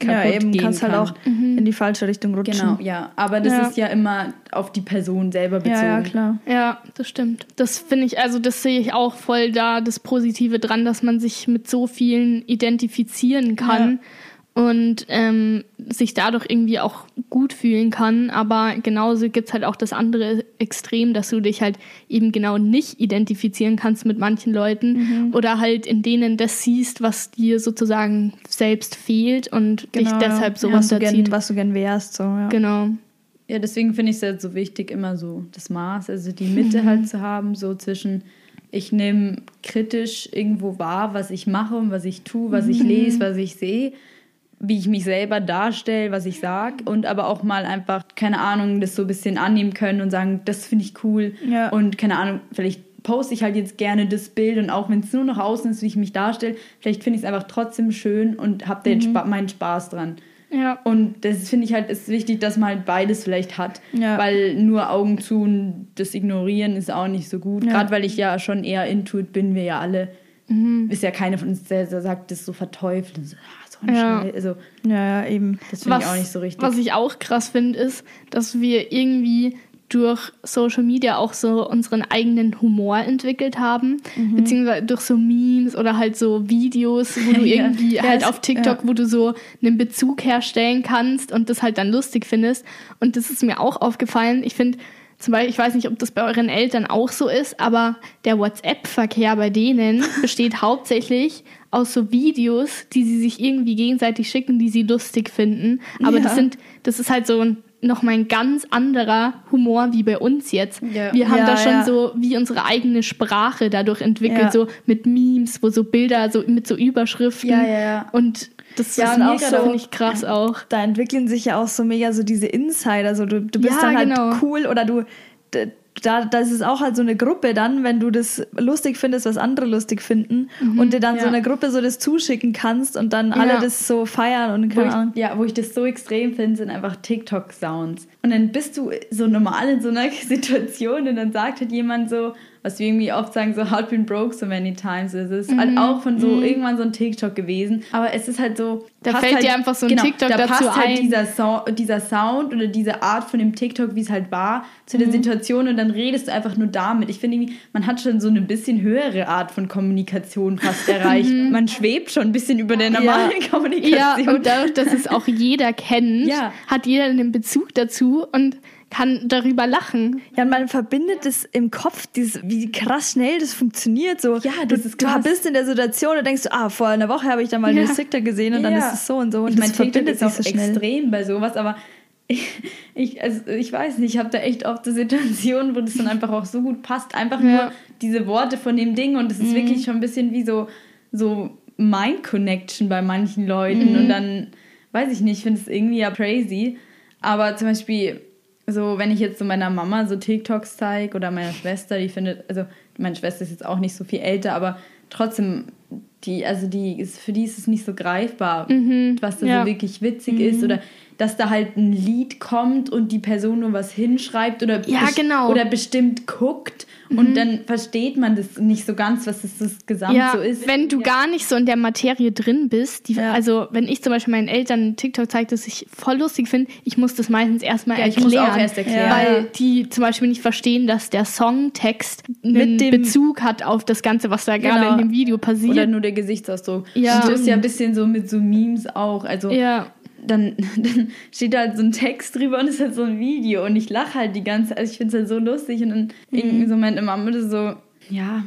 Speaker 2: ja,
Speaker 3: kaputt
Speaker 2: eben
Speaker 3: gehen
Speaker 2: kannst
Speaker 3: kann.
Speaker 2: halt auch in die falsche Richtung rutschen.
Speaker 3: Genau, ja. Aber das
Speaker 1: Ja.
Speaker 3: ist ja immer auf die Person selber bezogen.
Speaker 2: Ja, ja, klar.
Speaker 1: Ja, das stimmt. Das finde ich, also das sehe ich auch voll da, das Positive dran, dass man sich mit so vielen identifizieren kann und ähm, sich dadurch irgendwie auch gut fühlen kann. Aber genauso gibt es halt auch das andere Extrem, dass du dich halt eben genau nicht identifizieren kannst mit manchen Leuten oder halt in denen das siehst, was dir sozusagen selbst fehlt und dich
Speaker 2: Genau,
Speaker 1: deshalb
Speaker 2: ja.
Speaker 1: sowas
Speaker 2: was du,
Speaker 1: erzieht.
Speaker 2: gern, was du gern wärst. So, ja.
Speaker 1: Genau.
Speaker 3: Ja, deswegen finde ich es halt so wichtig, immer so das Maß, also die Mitte halt zu haben, so zwischen ich nehme kritisch irgendwo wahr, was ich mache und was ich tue, was ich lese, was ich sehe, wie ich mich selber darstelle, was ich sage und aber auch mal einfach, keine Ahnung, das so ein bisschen annehmen können und sagen, das finde ich cool
Speaker 2: Ja.
Speaker 3: und keine Ahnung, vielleicht poste ich halt jetzt gerne das Bild und auch wenn es nur noch außen ist, wie ich mich darstelle, vielleicht finde ich es einfach trotzdem schön und habe den Spa meinen Spaß dran.
Speaker 1: Ja.
Speaker 3: Und das finde ich halt ist wichtig, dass man halt beides vielleicht hat.
Speaker 2: Ja.
Speaker 3: Weil nur Augen zu und das Ignorieren ist auch nicht so gut.
Speaker 2: Ja.
Speaker 3: Gerade weil ich ja schon eher intuit bin, wir ja alle. Ist ja keine von uns, der, der sagt, das so verteufelt. und So, ah, ein
Speaker 1: Ja.
Speaker 3: Also,
Speaker 2: Ja, ja, eben.
Speaker 3: das finde ich auch nicht so richtig.
Speaker 1: Was ich auch krass finde, ist, dass wir irgendwie durch Social Media auch so unseren eigenen Humor entwickelt haben,
Speaker 2: Mhm.
Speaker 1: beziehungsweise durch so Memes oder halt so Videos, wo du
Speaker 3: Ja.
Speaker 1: irgendwie
Speaker 2: Ja,
Speaker 1: halt auf TikTok, wo du so einen Bezug herstellen kannst und das halt dann lustig findest. Und das ist mir auch aufgefallen. Ich finde, zum Beispiel, ich weiß nicht, ob das bei euren Eltern auch so ist, aber der WhatsApp-Verkehr bei denen besteht hauptsächlich aus so Videos, die sie sich irgendwie gegenseitig schicken, die sie lustig finden. Aber
Speaker 2: Ja.
Speaker 1: das sind, das ist halt so ein noch mal ein ganz anderer Humor wie bei uns jetzt.
Speaker 3: Ja.
Speaker 1: Wir haben
Speaker 2: Ja,
Speaker 1: da schon
Speaker 2: ja.
Speaker 1: so wie unsere eigene Sprache dadurch entwickelt, so mit Memes, wo so Bilder so mit so Überschriften und das
Speaker 2: Ja,
Speaker 1: ist gerade
Speaker 2: so-
Speaker 1: finde ich krass auch.
Speaker 2: da entwickeln sich ja auch so mega so diese Insider. So du, du bist
Speaker 1: Ja,
Speaker 2: dann halt
Speaker 1: genau.
Speaker 2: cool oder du da das ist auch halt so eine Gruppe dann, wenn du das lustig findest, was andere lustig finden und dir dann so
Speaker 3: ja.
Speaker 2: eine Gruppe so das zuschicken kannst und dann alle
Speaker 1: Ja.
Speaker 2: das so feiern und keine Ahnung.
Speaker 3: ja, wo ich das so extrem finde, sind einfach TikTok-Sounds. Und dann bist du so normal in so einer Situation und dann sagt halt jemand so, was wir irgendwie oft sagen, so Heart been broke so many times. Es ist
Speaker 1: Mhm.
Speaker 3: halt auch von so irgendwann so ein TikTok gewesen. Aber es ist halt so.
Speaker 1: Da fällt
Speaker 3: halt,
Speaker 1: dir einfach so ein TikTok
Speaker 3: da
Speaker 1: dazu
Speaker 3: passt halt
Speaker 1: ein.
Speaker 3: dieser, so dieser Sound oder diese Art von dem TikTok, wie es halt war, zu
Speaker 1: Mhm.
Speaker 3: der Situation und dann redest du einfach nur damit. Ich finde irgendwie, man hat schon so eine bisschen höhere Art von Kommunikation fast erreicht. Man schwebt schon ein bisschen über der normalen
Speaker 1: Mhm. Ja,
Speaker 3: Kommunikation.
Speaker 1: und dadurch, dass es auch jeder kennt,
Speaker 3: Ja.
Speaker 1: hat jeder einen Bezug dazu und kann darüber lachen.
Speaker 2: Ja, und man verbindet es im Kopf, dieses, wie krass schnell das funktioniert. So,
Speaker 3: Ja, das
Speaker 2: du,
Speaker 3: ist
Speaker 2: du
Speaker 3: krass.
Speaker 2: bist in der Situation und denkst, ah, vor einer Woche habe ich da mal
Speaker 1: Ja.
Speaker 2: eine TikTok gesehen und dann
Speaker 3: Ja.
Speaker 2: ist es so und so. Und
Speaker 3: ich meine, TikTok
Speaker 2: verbindet
Speaker 3: ist auch
Speaker 2: so
Speaker 3: extrem bei sowas, aber ich, ich, also ich weiß nicht, ich habe da echt oft so Situationen, wo das dann einfach auch so gut passt. Einfach
Speaker 1: Ja.
Speaker 3: nur diese Worte von dem Ding und es ist wirklich schon ein bisschen wie so, so Mind Connection bei manchen Leuten und dann, weiß ich nicht, ich finde es irgendwie ja crazy. Aber zum Beispiel, so wenn ich jetzt so meiner Mama so TikToks zeige oder meiner Schwester, die findet, also meine Schwester ist jetzt auch nicht so viel älter, aber trotzdem, die, also die ist, für die ist es nicht so greifbar, was da
Speaker 1: ja.
Speaker 3: so wirklich witzig ist oder dass da halt ein Lied kommt und die Person nur was hinschreibt oder,
Speaker 1: Ja, genau.
Speaker 3: oder bestimmt guckt und dann versteht man das nicht so ganz, was das, das Gesamt
Speaker 1: Ja,
Speaker 3: so ist.
Speaker 1: wenn du gar nicht so in der Materie drin bist, die,
Speaker 2: Ja.
Speaker 1: also wenn ich zum Beispiel meinen Eltern TikTok zeige, das ich voll lustig finde, ich muss das meistens erstmal
Speaker 3: Ja, ich
Speaker 1: erklären.
Speaker 3: muss auch erst erklären.
Speaker 1: Weil
Speaker 3: Ja.
Speaker 1: die zum Beispiel nicht verstehen, dass der Songtext einen
Speaker 2: Mit dem-
Speaker 1: Bezug hat auf das Ganze, was da gerade
Speaker 2: Genau.
Speaker 1: in dem Video passiert.
Speaker 3: oder nur der Gesichtsausdruck.
Speaker 1: Ja.
Speaker 3: Und das ist ja ein bisschen so mit so Memes auch. Also
Speaker 1: ja.
Speaker 3: Dann, dann steht da halt so ein Text drüber und es ist halt so ein Video und ich lache halt die ganze Zeit. Also ich finde es halt so lustig und dann
Speaker 1: Mhm.
Speaker 3: irgendwie so meine Mama so, ja,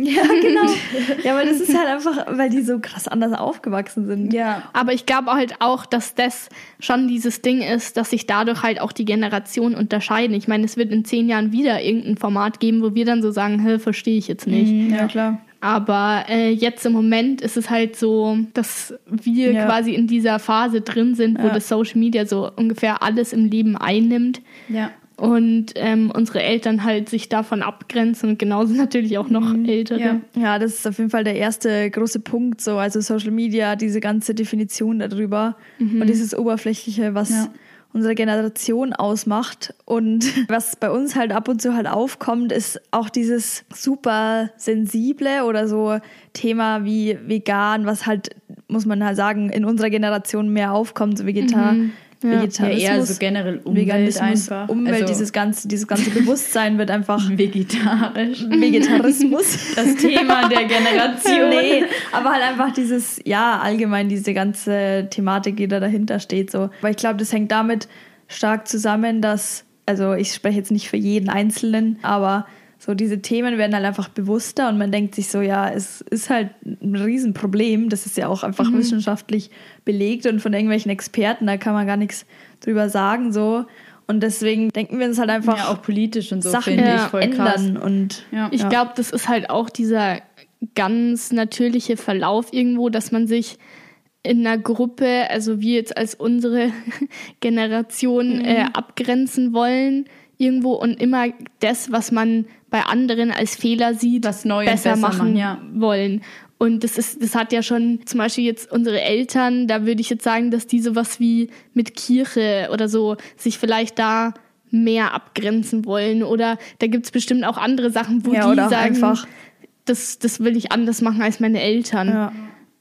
Speaker 2: Ja, genau. ja, aber das ist halt einfach, weil die so krass anders aufgewachsen sind.
Speaker 3: ja.
Speaker 1: Aber ich glaube halt auch, dass das schon dieses Ding ist, dass sich dadurch halt auch die Generationen unterscheiden. Ich meine, es wird in zehn Jahren wieder irgendein Format geben, wo wir dann so sagen, hä, verstehe ich jetzt nicht.
Speaker 2: Ja, klar.
Speaker 1: Aber äh, jetzt im Moment ist es halt so, dass wir
Speaker 2: Ja.
Speaker 1: quasi in dieser Phase drin sind, wo
Speaker 2: Ja.
Speaker 1: das Social Media so ungefähr alles im Leben einnimmt
Speaker 3: Ja.
Speaker 1: und ähm, unsere Eltern halt sich davon abgrenzen und genauso natürlich auch noch ältere.
Speaker 3: Ja.
Speaker 2: Ja, das ist auf jeden Fall der erste große Punkt, so, also Social Media, diese ganze Definition darüber und dieses Oberflächliche, was. Unsere Generation ausmacht. Und was bei uns halt ab und zu halt aufkommt, ist auch dieses super sensible oder so Thema wie vegan, was halt, muss man halt sagen, in unserer Generation mehr aufkommt, so Vegetar
Speaker 1: Ja.
Speaker 3: Ja,
Speaker 2: Vegetarismus.
Speaker 3: eher so generell Umwelt
Speaker 2: Veganismus,
Speaker 3: einfach.
Speaker 2: Umwelt,
Speaker 3: Also
Speaker 2: dieses ganze, dieses ganze Bewusstsein wird einfach
Speaker 3: vegetarisch.
Speaker 2: Vegetarismus.
Speaker 3: Das Thema der Generation.
Speaker 2: nee, aber halt einfach dieses, ja, allgemein diese ganze Thematik, die da dahinter steht. So. Weil ich glaube, das hängt damit stark zusammen, dass, also ich spreche jetzt nicht für jeden Einzelnen, aber so diese Themen werden halt einfach bewusster und man denkt sich so, ja, es ist halt ein Riesenproblem. Das ist ja auch einfach wissenschaftlich belegt und von irgendwelchen Experten, da kann man gar nichts drüber sagen. so Und deswegen denken wir uns halt einfach
Speaker 3: Ja, auch politisch und so
Speaker 2: Sachen
Speaker 3: finde
Speaker 1: Ja.
Speaker 3: ich voll krass.
Speaker 2: ändern und
Speaker 3: Ja.
Speaker 1: Ich
Speaker 2: Ja.
Speaker 1: glaube, das ist halt auch dieser ganz natürliche Verlauf irgendwo, dass man sich in einer Gruppe, also wir jetzt als unsere Generation, äh,
Speaker 3: Mhm.
Speaker 1: abgrenzen wollen irgendwo und immer das, was man bei anderen als Fehler sieht,
Speaker 3: Was neu und
Speaker 1: besser,
Speaker 3: besser
Speaker 1: machen
Speaker 3: machen, ja.
Speaker 1: wollen. Und das ist, das hat ja schon zum Beispiel jetzt unsere Eltern, da würde ich jetzt sagen, dass die sowas wie mit Kirche oder so sich vielleicht da mehr abgrenzen wollen. Oder da gibt's bestimmt auch andere Sachen, wo
Speaker 2: Ja,
Speaker 1: die sagen,
Speaker 2: einfach-
Speaker 1: das, das will ich anders machen als meine Eltern.
Speaker 2: Ja.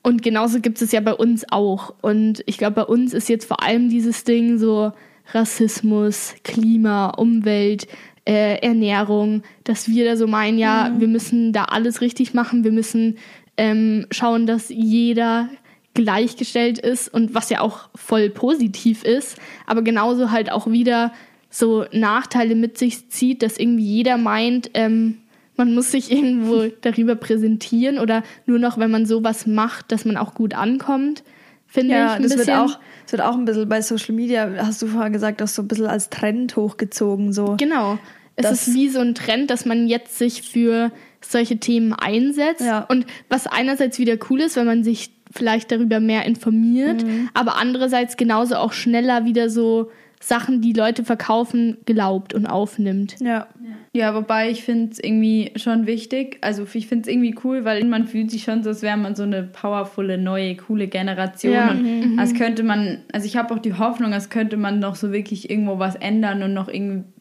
Speaker 1: Und genauso gibt es ja bei uns auch. Und ich glaube, bei uns ist jetzt vor allem dieses Ding so Rassismus, Klima, Umwelt, äh, Ernährung, dass wir da so meinen, ja, wir müssen da alles richtig machen, wir müssen ähm, schauen, dass jeder gleichgestellt ist und was ja auch voll positiv ist, aber genauso halt auch wieder so Nachteile mit sich zieht, dass irgendwie jeder meint, ähm, man muss sich irgendwo darüber präsentieren oder nur noch, wenn man sowas macht, dass man auch gut ankommt, finde ich.
Speaker 2: Ja,
Speaker 1: ein
Speaker 2: das wird
Speaker 1: bisschen.
Speaker 2: auch, das wird auch ein bisschen bei Social Media, hast du vorher gesagt, auch so ein bisschen als Trend hochgezogen. So.
Speaker 1: Genau. Es ist wie so ein Trend, dass man jetzt sich für solche Themen einsetzt.
Speaker 2: Ja.
Speaker 1: Und was einerseits wieder cool ist, wenn man sich vielleicht darüber mehr informiert,
Speaker 2: Mhm.
Speaker 1: aber andererseits genauso auch schneller wieder so Sachen, die Leute verkaufen, glaubt und aufnimmt.
Speaker 2: Ja.
Speaker 3: Ja, wobei ich finde es irgendwie schon wichtig. Also ich finde es irgendwie cool, weil man fühlt sich schon so, als wäre man so eine powervolle, neue, coole Generation.
Speaker 1: Ja.
Speaker 3: Und als könnte man, also ich habe auch die Hoffnung, als könnte man noch so wirklich irgendwo was ändern und noch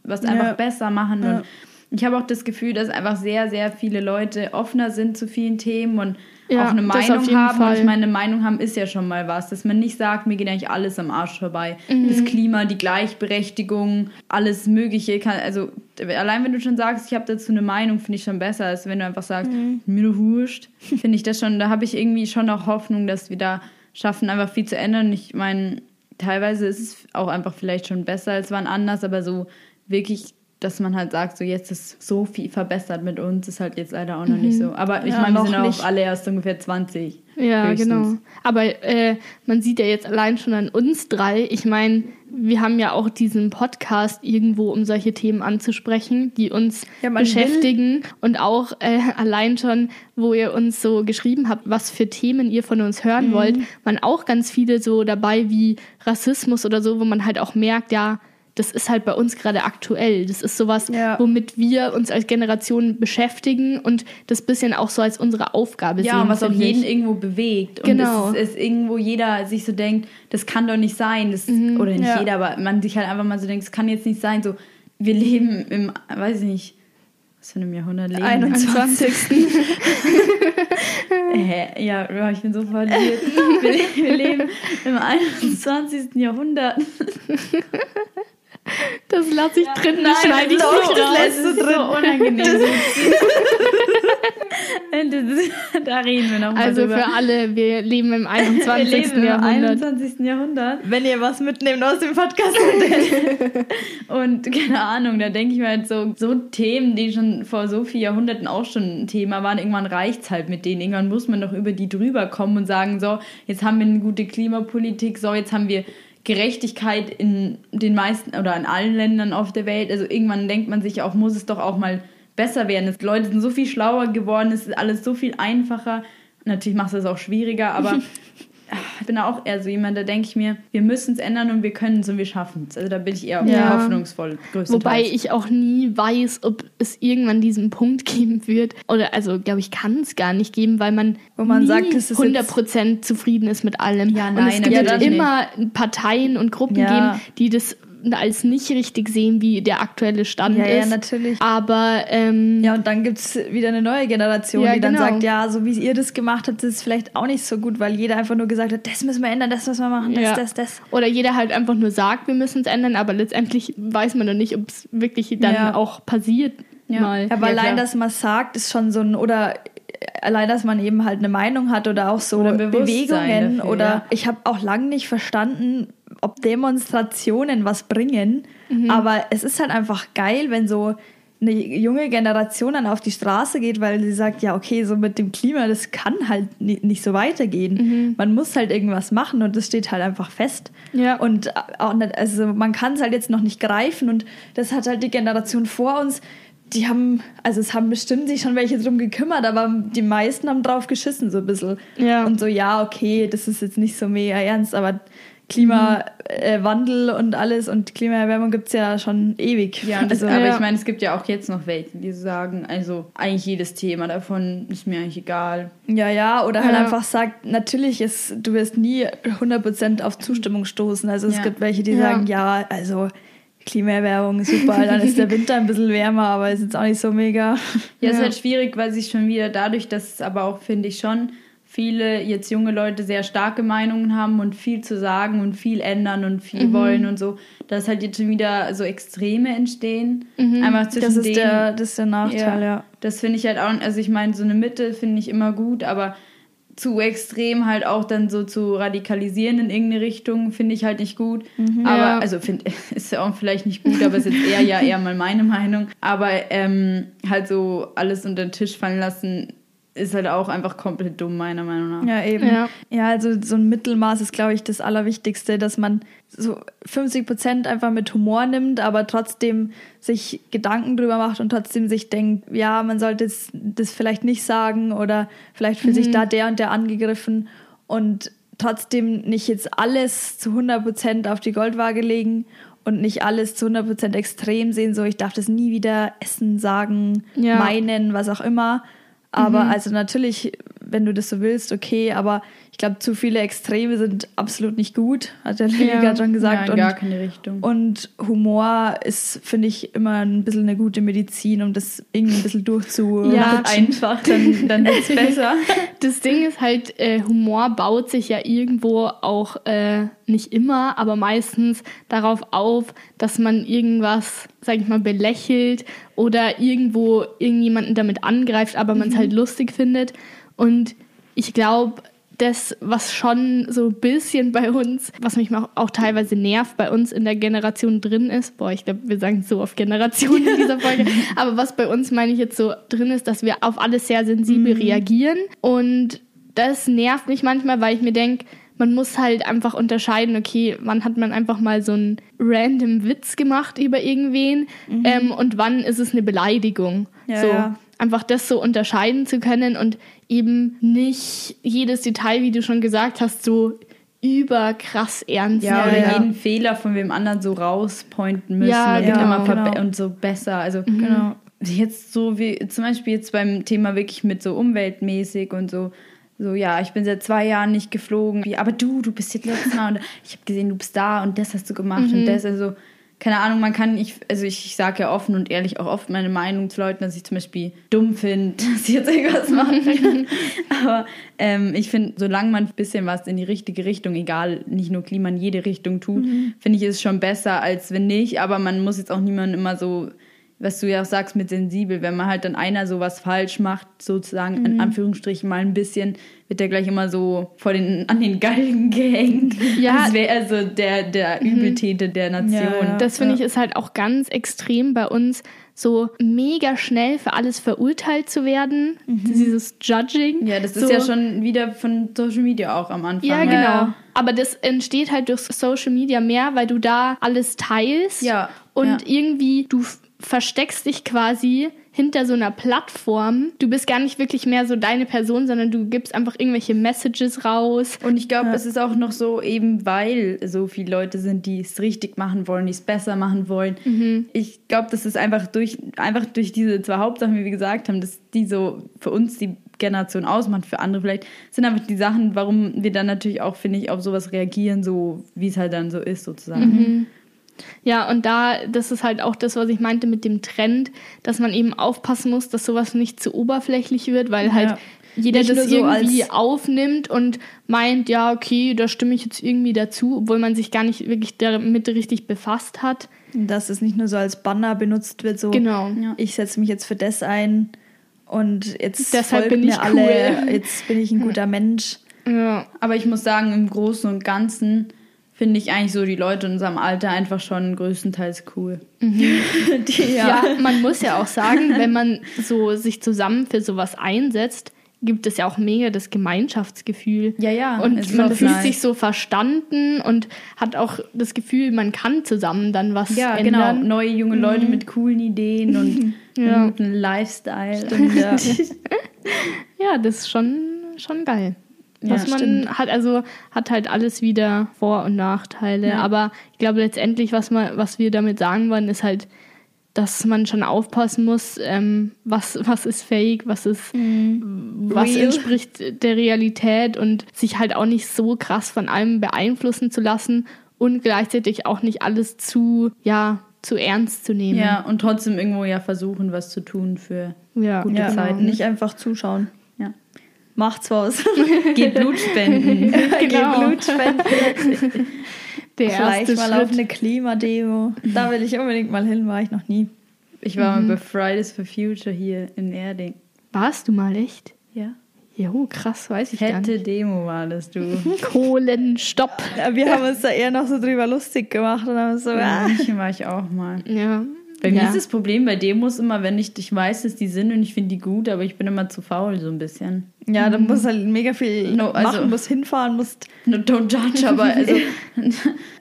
Speaker 3: irgendwas
Speaker 2: Ja.
Speaker 3: einfach besser machen.
Speaker 2: Ja.
Speaker 3: Und ich habe auch das Gefühl, dass einfach sehr, sehr viele Leute offener sind zu vielen Themen und
Speaker 1: Ja,
Speaker 3: auch eine Meinung haben. Und
Speaker 1: Fall.
Speaker 3: ich meine, eine Meinung haben ist ja schon mal was, dass man nicht sagt, mir geht eigentlich alles am Arsch vorbei.
Speaker 1: Mhm.
Speaker 3: Das Klima, die Gleichberechtigung, alles Mögliche. Kann, also allein wenn du schon sagst, ich habe dazu eine Meinung, finde ich schon besser, als wenn du einfach sagst,
Speaker 1: Mhm.
Speaker 3: mir doch wurscht. Finde ich das schon, da habe ich irgendwie schon auch Hoffnung, dass wir da schaffen, einfach viel zu ändern. Ich meine, teilweise ist es auch einfach vielleicht schon besser als wann anders, aber so wirklich dass man halt sagt, so jetzt ist so viel verbessert mit uns, ist halt jetzt leider auch noch nicht so. Aber ich
Speaker 2: Ja,
Speaker 3: meine, wir sind auch
Speaker 2: nicht.
Speaker 3: alle erst ungefähr 20.
Speaker 1: Ja,
Speaker 3: höchstens.
Speaker 1: genau. Aber äh, man sieht ja jetzt allein schon an uns drei. Ich meine, wir haben ja auch diesen Podcast irgendwo, um solche Themen anzusprechen, die uns
Speaker 2: Ja,
Speaker 1: beschäftigen. Und auch äh, allein schon, wo ihr uns so geschrieben habt, was für Themen ihr von uns
Speaker 2: Mhm.
Speaker 1: hören wollt, waren auch ganz viele so dabei wie Rassismus oder so, wo man halt auch merkt, ja, das ist halt bei uns gerade aktuell. Das ist sowas,
Speaker 2: Ja.
Speaker 1: womit wir uns als Generation beschäftigen und das bisschen auch so als unsere Aufgabe sehen.
Speaker 3: Ja, und was auch
Speaker 1: finde ich.
Speaker 3: jeden irgendwo bewegt.
Speaker 1: Genau.
Speaker 3: Und es, es irgendwo jeder sich so denkt, das kann doch nicht sein. Das, oder nicht
Speaker 2: Ja.
Speaker 3: jeder, aber man sich halt einfach mal so denkt, es kann jetzt nicht sein. So, wir leben im, weiß ich nicht, was für einem Jahrhundert leben wir?
Speaker 2: 21.
Speaker 3: Hä? Ja, ja, ich bin so verliert. wir, wir leben im 21. Jahrhundert.
Speaker 1: Das lasse ich drin, das
Speaker 3: Nein,
Speaker 1: schneide ich nicht
Speaker 3: das
Speaker 1: raus.
Speaker 3: lässt du drin. So unangenehm. Das- da reden wir noch mal
Speaker 1: Also
Speaker 3: drüber.
Speaker 1: für alle, wir leben im
Speaker 3: wir
Speaker 1: 21.
Speaker 3: leben im
Speaker 1: Jahrhundert.
Speaker 3: 21. Jahrhundert.
Speaker 2: Wenn ihr was mitnehmt aus dem Podcast.
Speaker 3: Und keine Ahnung, da denke ich mir halt so, so Themen, die schon vor so vielen Jahrhunderten auch schon ein Thema waren, irgendwann reicht's halt mit denen. Irgendwann muss man doch über die drüber kommen und sagen, so, jetzt haben wir eine gute Klimapolitik, so, jetzt haben wir Gerechtigkeit in den meisten oder in allen Ländern auf der Welt. Also irgendwann denkt man sich auch, muss es doch auch mal besser werden. Es, Leute sind so viel schlauer geworden, es ist alles so viel einfacher. Natürlich macht es das auch schwieriger, aber ich bin auch eher so jemand, da denke ich mir, wir müssen es ändern und wir können es und wir schaffen es. Also da bin ich eher
Speaker 1: Ja.
Speaker 3: hoffnungsvoll.
Speaker 1: Wobei ich auch nie weiß, ob es irgendwann diesen Punkt geben wird. Oder also, glaube ich, kann es gar nicht geben, weil man,
Speaker 2: Wo man
Speaker 1: nie
Speaker 2: sagt, es ist
Speaker 1: 100% zufrieden ist mit allem.
Speaker 3: Ja,
Speaker 1: und
Speaker 3: nein,
Speaker 1: es
Speaker 3: natürlich
Speaker 1: wird
Speaker 3: nicht.
Speaker 1: immer Parteien und Gruppen
Speaker 2: Ja.
Speaker 1: geben, die das als nicht richtig sehen, wie der aktuelle Stand
Speaker 2: Ja, ja,
Speaker 1: ist.
Speaker 2: natürlich.
Speaker 1: Aber ähm,
Speaker 2: Ja, und dann gibt es wieder eine neue Generation,
Speaker 1: Ja,
Speaker 2: die dann
Speaker 1: genau.
Speaker 2: sagt, ja, so wie ihr das gemacht habt, ist es vielleicht auch nicht so gut, weil jeder einfach nur gesagt hat, das müssen wir ändern, das müssen wir machen, das,
Speaker 1: Ja.
Speaker 2: das, das.
Speaker 1: Oder jeder halt einfach nur sagt, wir müssen es ändern, aber letztendlich weiß man noch nicht, ob es wirklich dann
Speaker 2: Ja.
Speaker 1: auch passiert.
Speaker 3: Ja.
Speaker 1: Mal.
Speaker 2: Aber
Speaker 3: Ja,
Speaker 2: allein,
Speaker 3: klar.
Speaker 2: dass man sagt, ist schon so ein, oder allein, dass man eben halt eine Meinung hat oder auch so
Speaker 3: Oder
Speaker 2: Bewegungen
Speaker 3: dafür,
Speaker 2: oder
Speaker 3: ja.
Speaker 2: ich habe auch lange nicht verstanden, ob Demonstrationen was bringen,
Speaker 3: Mhm.
Speaker 2: aber es ist halt einfach geil, wenn so eine junge Generation dann auf die Straße geht, weil sie sagt, ja, okay, so mit dem Klima, das kann halt ni- nicht so weitergehen.
Speaker 3: Mhm.
Speaker 2: Man muss halt irgendwas machen und das steht halt einfach fest.
Speaker 1: Ja.
Speaker 2: Und auch nicht, also man kann es halt jetzt noch nicht greifen und das hat halt die Generation vor uns, die haben, also es haben bestimmt sich schon welche drum gekümmert, aber die meisten haben drauf geschissen so ein bisschen.
Speaker 1: Ja.
Speaker 2: Und so, ja, okay, das ist jetzt nicht so mega ernst, aber Klimawandel und alles und Klimaerwärmung gibt es ja schon ewig.
Speaker 3: Ja,
Speaker 2: also,
Speaker 3: aber
Speaker 1: Ja.
Speaker 3: ich meine, es gibt ja auch jetzt noch welche, die sagen, also eigentlich jedes Thema davon ist mir eigentlich egal.
Speaker 2: ja, ja, oder halt
Speaker 1: Ja.
Speaker 2: einfach sagt, natürlich ist, du wirst nie 100% auf Zustimmung stoßen. Also es
Speaker 3: Ja.
Speaker 2: gibt welche, die sagen, ja, also Klimaerwärmung, super, dann ist der Winter ein bisschen wärmer, aber ist jetzt auch nicht so mega.
Speaker 3: Ja, ist
Speaker 1: Ja.
Speaker 3: halt schwierig, weil sich schon wieder dadurch, dass es aber auch, finde ich, schon viele jetzt junge Leute sehr starke Meinungen haben und viel zu sagen und viel ändern und viel wollen und so, dass halt jetzt schon wieder so Extreme entstehen. Einfach zwischen
Speaker 2: Das ist,
Speaker 3: denen.
Speaker 2: der, das ist der Nachteil, ja.
Speaker 3: Das finde ich halt auch, also ich meine, so eine Mitte finde ich immer gut, aber zu extrem halt auch dann so zu radikalisieren in irgendeine Richtung, finde ich halt nicht gut.
Speaker 2: Mhm.
Speaker 3: Aber,
Speaker 1: Ja.
Speaker 3: also finde ist ja auch vielleicht nicht gut, aber ist jetzt eher ja eher mal meine Meinung. Aber ähm, halt so alles unter den Tisch fallen lassen, ist halt auch einfach komplett dumm, meiner Meinung nach.
Speaker 2: Ja, eben.
Speaker 1: Ja.
Speaker 2: Ja, also so ein Mittelmaß ist, glaube ich, das Allerwichtigste, dass man so 50 Prozent einfach mit Humor nimmt, aber trotzdem sich Gedanken drüber macht und trotzdem sich denkt, ja, man sollte das vielleicht nicht sagen oder vielleicht fühlt sich da der und der angegriffen und trotzdem nicht jetzt alles zu 100 Prozent auf die Goldwaage legen und nicht alles zu 100 Prozent extrem sehen, so ich darf das nie wieder essen, sagen,
Speaker 1: Ja.
Speaker 2: meinen, was auch immer. Aber also natürlich, wenn du das so willst, okay, aber ich glaube, zu viele Extreme sind absolut nicht gut, hat der Lilly
Speaker 1: Ja.
Speaker 2: gerade schon gesagt.
Speaker 3: ja,
Speaker 2: und,
Speaker 3: gar keine Richtung.
Speaker 2: und Humor ist, finde ich, immer ein bisschen eine gute Medizin, um das irgendwie ein bisschen durchzu.
Speaker 1: Ja.
Speaker 3: einfach, dann, dann ist es besser.
Speaker 1: Das Ding ist halt, äh, Humor baut sich ja irgendwo auch äh, nicht immer, aber meistens darauf auf, dass man irgendwas, sag ich mal, belächelt oder irgendwo irgendjemanden damit angreift, aber man es halt lustig findet. Und ich glaube, das, was schon so ein bisschen bei uns, was mich auch, teilweise nervt, bei uns in der Generation drin ist, boah, ich glaube, wir sagen so auf Generation in dieser Folge, aber was bei uns, meine ich jetzt so drin ist, dass wir auf alles sehr sensibel reagieren und das nervt mich manchmal, weil ich mir denke, man muss halt einfach unterscheiden, okay, wann hat man einfach mal so einen random Witz gemacht über irgendwen ähm, und wann ist es eine Beleidigung.
Speaker 2: Ja,
Speaker 1: so,
Speaker 2: ja.
Speaker 1: Einfach das so unterscheiden zu können und eben nicht jedes Detail, wie du schon gesagt hast, so überkrass ernst
Speaker 3: Ja,
Speaker 1: nehmen.
Speaker 3: oder
Speaker 2: ja.
Speaker 3: jeden Fehler von wem anderen so rauspointen müssen
Speaker 1: Ja,
Speaker 3: und
Speaker 1: genau,
Speaker 2: genau.
Speaker 3: und so besser. Also
Speaker 2: Genau.
Speaker 3: jetzt so wie zum Beispiel jetzt beim Thema wirklich mit so umweltmäßig und so. So, ja, ich bin seit zwei Jahren nicht geflogen. Wie, aber du, du bist jetzt letztes Mal und ich habe gesehen, du bist da und das hast du gemacht und das. Also, keine Ahnung, man kann, ich, also ich, ich sage ja offen und ehrlich auch oft meine Meinung zu Leuten, dass ich zum Beispiel dumm finde, dass ich jetzt irgendwas mache. Aber ähm, ich finde, solange man ein bisschen was in die richtige Richtung, egal, nicht nur Klima, in jede Richtung tut, finde ich, ist es schon besser, als wenn nicht. Aber man muss jetzt auch niemanden immer so, was du ja auch sagst, mit sensibel, wenn man halt dann einer sowas falsch macht, sozusagen in Anführungsstrichen mal ein bisschen, wird der gleich immer so vor den, an den Galgen gehängt.
Speaker 1: Ja.
Speaker 3: Als wäre er so der, der Übeltäter der Nation.
Speaker 2: Ja.
Speaker 1: Das finde ich ist halt auch ganz extrem bei uns, so mega schnell für alles verurteilt zu werden. Dieses Judging.
Speaker 3: Ja, das ist
Speaker 1: so.
Speaker 3: ja schon wieder von Social Media auch am Anfang.
Speaker 1: Ja, genau.
Speaker 2: Ja.
Speaker 1: Aber das entsteht halt durch Social Media mehr, weil du da alles teilst.
Speaker 3: Ja,
Speaker 1: Und
Speaker 3: ja.
Speaker 1: irgendwie, du versteckst dich quasi hinter so einer Plattform. Du bist gar nicht wirklich mehr so deine Person, sondern du gibst einfach irgendwelche Messages raus.
Speaker 3: Und ich glaube, es ist auch noch so, eben weil so viele Leute sind, die es richtig machen wollen, die es besser machen wollen. Ich glaube, das ist einfach durch, einfach durch diese zwei Hauptsachen, wie wir gesagt haben, dass die so für uns die Generation ausmacht, für andere vielleicht, sind einfach die Sachen, warum wir dann natürlich auch, finde ich, auf sowas reagieren, so wie es halt dann so ist, sozusagen.
Speaker 1: Ja, und da, das ist halt auch das, was ich meinte mit dem Trend, dass man eben aufpassen muss, dass sowas nicht zu oberflächlich wird, weil halt
Speaker 2: Ja.
Speaker 1: jeder
Speaker 2: Nicht
Speaker 1: das
Speaker 2: so
Speaker 1: irgendwie aufnimmt und meint, ja, okay, da stimme ich jetzt irgendwie dazu, obwohl man sich gar nicht wirklich damit richtig befasst hat.
Speaker 2: Dass es nicht nur so als Banner benutzt wird, so
Speaker 1: Genau.
Speaker 3: Ja.
Speaker 2: ich setze mich jetzt für das ein und jetzt
Speaker 1: Deshalb bin
Speaker 2: mir
Speaker 1: ich
Speaker 2: alle,
Speaker 1: cool.
Speaker 2: jetzt bin ich ein guter Mensch.
Speaker 1: Ja.
Speaker 3: Aber ich muss sagen, im Großen und Ganzen finde ich eigentlich so die Leute in unserem Alter einfach schon größtenteils cool.
Speaker 2: Die,
Speaker 1: Ja. man muss ja auch sagen, wenn man so sich zusammen für sowas einsetzt, gibt es ja auch mega das Gemeinschaftsgefühl.
Speaker 3: Ja, ja,
Speaker 1: Und man fühlt
Speaker 3: nice.
Speaker 1: sich so verstanden und hat auch das Gefühl, man kann zusammen dann was
Speaker 3: Ja, genau.
Speaker 1: ändern.
Speaker 3: Neue junge Leute mit coolen Ideen und
Speaker 1: Ja.
Speaker 3: einem guten Lifestyle.
Speaker 2: ja.
Speaker 1: Ja, das ist schon, schon geil.
Speaker 3: Ja,
Speaker 1: Was man
Speaker 2: stimmt.
Speaker 1: hat, also hat halt alles wieder Vor- und Nachteile.
Speaker 3: Ja.
Speaker 1: Aber ich glaube letztendlich, was man, was wir damit sagen wollen, ist halt, dass man schon aufpassen muss, ähm, was, was ist fake, was ist, was
Speaker 2: Real.
Speaker 1: entspricht der Realität und sich halt auch nicht so krass von allem beeinflussen zu lassen und gleichzeitig auch nicht alles zu, ja, zu ernst zu nehmen.
Speaker 3: Ja, und trotzdem irgendwo ja versuchen, was zu tun für
Speaker 1: ja,
Speaker 3: Gute
Speaker 2: ja,
Speaker 3: Zeiten.
Speaker 2: nicht einfach zuschauen.
Speaker 3: Ja.
Speaker 2: Macht's was.
Speaker 3: Geht Blut spenden.
Speaker 1: Genau.
Speaker 2: Geh Blut spenden.
Speaker 1: der
Speaker 2: Vielleicht mal auf
Speaker 1: Schritt.
Speaker 2: eine Klimademo. Da will ich unbedingt mal hin, war ich noch nie.
Speaker 3: Ich war mal bei Fridays for Future hier in Erding.
Speaker 1: Warst du mal echt?
Speaker 3: Ja.
Speaker 1: Jo, krass, weiß ich gar
Speaker 3: Fette
Speaker 1: nicht.
Speaker 3: Demo war das, du.
Speaker 1: Kohlenstopp.
Speaker 2: Ja, wir haben uns da eher noch so drüber lustig gemacht und haben so,
Speaker 3: In
Speaker 2: ah.
Speaker 3: War ich auch mal.
Speaker 1: Ja.
Speaker 3: Bei mir
Speaker 1: ja.
Speaker 3: ist das Problem bei Demos immer, wenn ich, ich weiß, dass die sind und ich finde die gut, aber ich bin immer zu faul so ein bisschen.
Speaker 2: ja, da musst halt mega viel
Speaker 3: No, also-
Speaker 2: machen, musst hinfahren, musst.
Speaker 3: No, don't judge, aber also.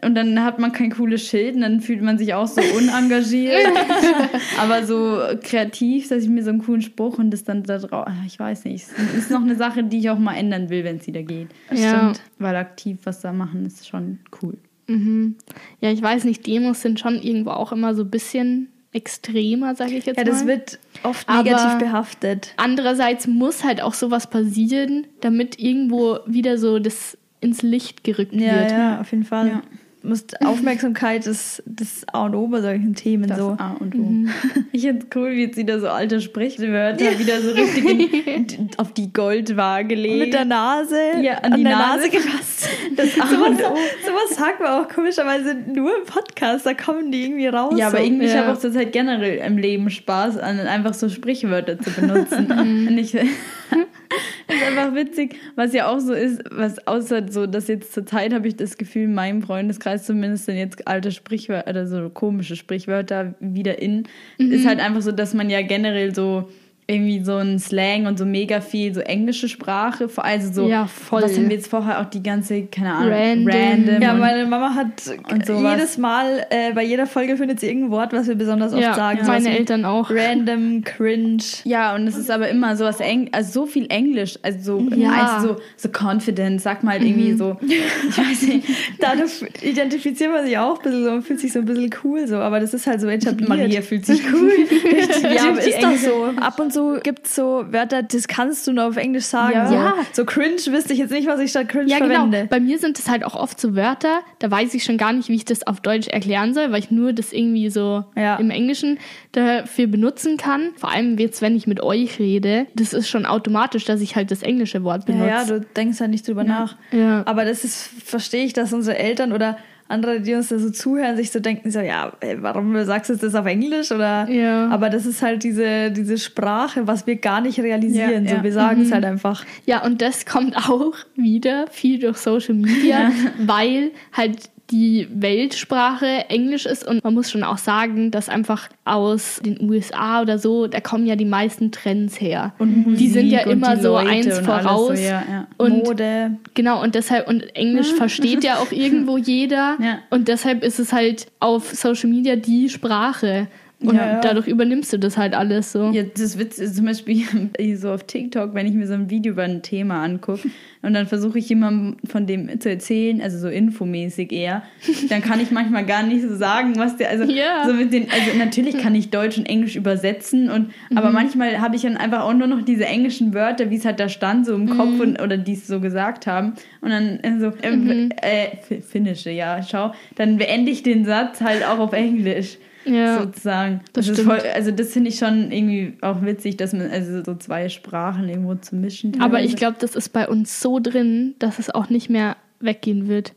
Speaker 3: und dann hat man kein cooles Schild und dann fühlt man sich auch so unengagiert. aber so kreativ, dass ich mir so einen coolen Spruch und das dann da drauf. Ich weiß nicht. Es ist noch eine Sache, die ich auch mal ändern will, wenn es wieder geht.
Speaker 1: Ja.
Speaker 3: Weil aktiv was da machen ist schon cool.
Speaker 1: Mhm. Ja, ich weiß nicht, Demos sind schon irgendwo auch immer so ein bisschen extremer, sage ich jetzt
Speaker 2: Ja, das
Speaker 1: mal.
Speaker 2: wird oft
Speaker 1: Aber-
Speaker 2: negativ behaftet.
Speaker 1: Andererseits muss halt auch sowas passieren, damit irgendwo wieder so das ins Licht gerückt
Speaker 2: Ja,
Speaker 1: wird.
Speaker 2: ja, auf jeden Fall.
Speaker 3: Ja.
Speaker 2: Musst Aufmerksamkeit ist das A und O bei solchen Themen
Speaker 3: Das
Speaker 2: so.
Speaker 3: A und O. Ich finde es cool, wie jetzt wieder so alte Sprichwörter wieder so richtig in, auf die Goldwaage legen.
Speaker 2: Mit der Nase
Speaker 3: Ja, an die
Speaker 2: der
Speaker 3: Nase.
Speaker 2: gefasst.
Speaker 3: Das A
Speaker 2: Sowas,
Speaker 3: und O.
Speaker 2: sowas sagt man auch komischerweise nur im Podcast, da kommen die irgendwie raus.
Speaker 3: Ja, aber
Speaker 2: so.
Speaker 3: irgendwie, ich
Speaker 1: Ja.
Speaker 3: habe auch zurzeit generell im Leben Spaß an einfach so Sprichwörter zu benutzen. Und ich, das ist einfach witzig, was ja auch so ist, was außer so, dass jetzt zur Zeit habe ich das Gefühl, in meinem Freundeskreis zumindest sind jetzt alte Sprichwörter oder so komische Sprichwörter wieder in, ist halt einfach so, dass man ja generell so irgendwie so ein Slang und so mega viel so englische Sprache, vor allem so,
Speaker 1: Ja, voll.
Speaker 3: was haben wir jetzt vorher auch die ganze, keine Ahnung,
Speaker 1: Random.
Speaker 3: random
Speaker 2: Ja, meine Mama hat
Speaker 3: sowas.
Speaker 2: jedes Mal, äh, bei jeder Folge findet sie irgendein Wort, was wir besonders oft
Speaker 1: Ja,
Speaker 2: sagen. Sowas
Speaker 1: meine Eltern auch.
Speaker 2: Random, cringe.
Speaker 3: Ja, und es ist aber immer so was Eng, also so viel Englisch, also so,
Speaker 1: Ja.
Speaker 3: also so, so confident, sag mal halt irgendwie so, ich weiß nicht,
Speaker 2: Dadurch identifiziert man sich auch ein bisschen so und fühlt sich so ein bisschen cool so, aber das ist halt so etabliert.
Speaker 3: Maria fühlt sich cool.
Speaker 2: Ja, aber ist doch so. Ab und zu gibt es so Wörter, das kannst du nur auf Englisch sagen.
Speaker 3: Ja.
Speaker 2: So.
Speaker 1: Ja.
Speaker 2: so cringe wüsste ich jetzt nicht, was ich statt cringe
Speaker 1: Ja, genau.
Speaker 2: verwende.
Speaker 1: Bei mir sind es halt auch oft so Wörter, da weiß ich schon gar nicht, wie ich das auf Deutsch erklären soll, weil ich nur das irgendwie so
Speaker 2: Ja.
Speaker 1: im Englischen dafür benutzen kann. Vor allem jetzt, wenn ich mit euch rede, das ist schon automatisch, dass ich halt das englische Wort benutze.
Speaker 2: Ja, ja, du denkst halt nicht drüber nach.
Speaker 1: Ja.
Speaker 2: Aber das ist, verstehe ich, dass unsere Eltern oder andere, die uns da so zuhören, sich so denken, so, ja, ey, warum sagst du das auf Englisch? Oder,
Speaker 1: Ja.
Speaker 2: aber das ist halt diese, diese Sprache, was wir gar nicht realisieren.
Speaker 3: Ja,
Speaker 2: so,
Speaker 3: ja.
Speaker 2: wir sagen es halt einfach.
Speaker 1: Ja, und das kommt auch wieder viel durch Social Media, weil halt die Weltsprache Englisch ist und man muss schon auch sagen, dass einfach aus den USA oder so, da kommen ja die meisten Trends her.
Speaker 3: Und
Speaker 1: die sind ja
Speaker 3: Musik
Speaker 1: immer so
Speaker 3: Leute
Speaker 1: eins voraus.
Speaker 3: So, ja, ja.
Speaker 1: Und
Speaker 2: Mode.
Speaker 1: Genau, und deshalb, und Englisch versteht ja auch irgendwo jeder.
Speaker 3: Ja.
Speaker 1: Und deshalb ist es halt auf Social Media die Sprache. Und
Speaker 2: Ja, ja.
Speaker 1: dadurch übernimmst du das halt alles so.
Speaker 3: Ja, das Witz ist zum Beispiel so auf TikTok, wenn ich mir so ein Video über ein Thema angucke und dann versuche ich jemandem von dem zu erzählen, also so infomäßig eher, dann kann ich manchmal gar nicht so sagen, was der, also
Speaker 1: Ja.
Speaker 3: so mit den, also natürlich kann ich Deutsch und Englisch übersetzen und, aber manchmal habe ich dann einfach auch nur noch diese englischen Wörter, wie es halt da stand, so im Kopf und, oder die es so gesagt haben. Und dann äh, so, ähm, äh, Fi- Finnische, ja, schau, dann beende ich den Satz halt auch auf Englisch
Speaker 1: Ja.
Speaker 3: sozusagen.
Speaker 1: das
Speaker 3: Das ist
Speaker 1: stimmt.
Speaker 3: voll, also das finde ich schon irgendwie auch witzig, dass man also so zwei Sprachen irgendwo zu mischen.
Speaker 1: Aber
Speaker 3: teilweise.
Speaker 1: ich glaube, das ist bei uns so drin, dass es auch nicht mehr weggehen wird.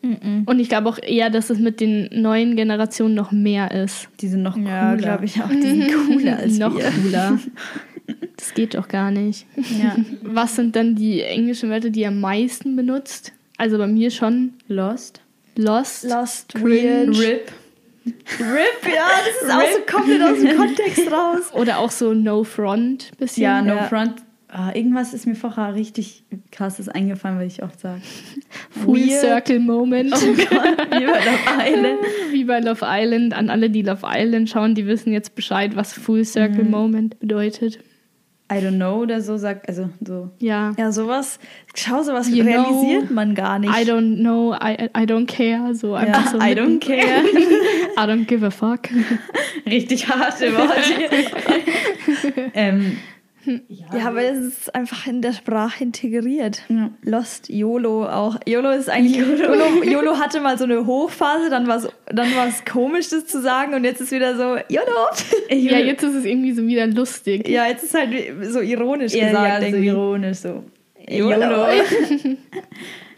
Speaker 1: Und ich glaube auch eher, dass es mit den neuen Generationen noch mehr ist.
Speaker 3: die sind noch cooler.
Speaker 2: Ja, glaube ich auch. Die sind cooler als
Speaker 1: noch
Speaker 2: wir.
Speaker 1: cooler. Das geht doch gar nicht.
Speaker 3: Ja.
Speaker 1: Was sind dann die englischen Wörter, die ihr am meisten benutzt? Also bei mir schon
Speaker 3: Lost.
Speaker 1: Lost.
Speaker 2: Lost,
Speaker 1: Cringe.
Speaker 2: weird.
Speaker 3: Rip.
Speaker 2: Rip, ja, das ist auch so komplett aus dem Kontext raus.
Speaker 1: Oder auch so No Front bisschen.
Speaker 3: Ja, No
Speaker 2: Ja.
Speaker 3: Front. Ah, irgendwas ist mir vorher richtig krasses eingefallen, würde ich oft sagen.
Speaker 1: Full
Speaker 2: Weird.
Speaker 1: Circle Moment.
Speaker 3: Oh Gott, wie bei Love Island.
Speaker 1: Wie bei Love Island. An alle, die Love Island schauen, die wissen jetzt Bescheid, was Full Circle
Speaker 3: Mhm.
Speaker 1: Moment bedeutet.
Speaker 3: I don't know oder so sagt, also so.
Speaker 1: Ja.
Speaker 2: Ja, sowas, schau, sowas
Speaker 1: You
Speaker 2: realisiert
Speaker 1: know,
Speaker 2: man gar nicht.
Speaker 1: I don't know, I, I don't care. So einfach so
Speaker 3: I don't care.
Speaker 1: I don't give a fuck.
Speaker 3: Richtig harte Worte. ähm,
Speaker 2: Ja, aber es ist einfach in der Sprache integriert.
Speaker 3: Ja.
Speaker 2: Lost, YOLO auch. YOLO ist eigentlich. YOLO, YOLO hatte mal so eine Hochphase, dann war es dann war's komisch, das zu sagen, und jetzt ist wieder so YOLO.
Speaker 1: Ja, jetzt ist es irgendwie so wieder lustig.
Speaker 2: Ja, jetzt ist halt so ironisch
Speaker 3: eher
Speaker 2: gesagt.
Speaker 3: ja, so
Speaker 2: irgendwie.
Speaker 3: ironisch so. YOLO.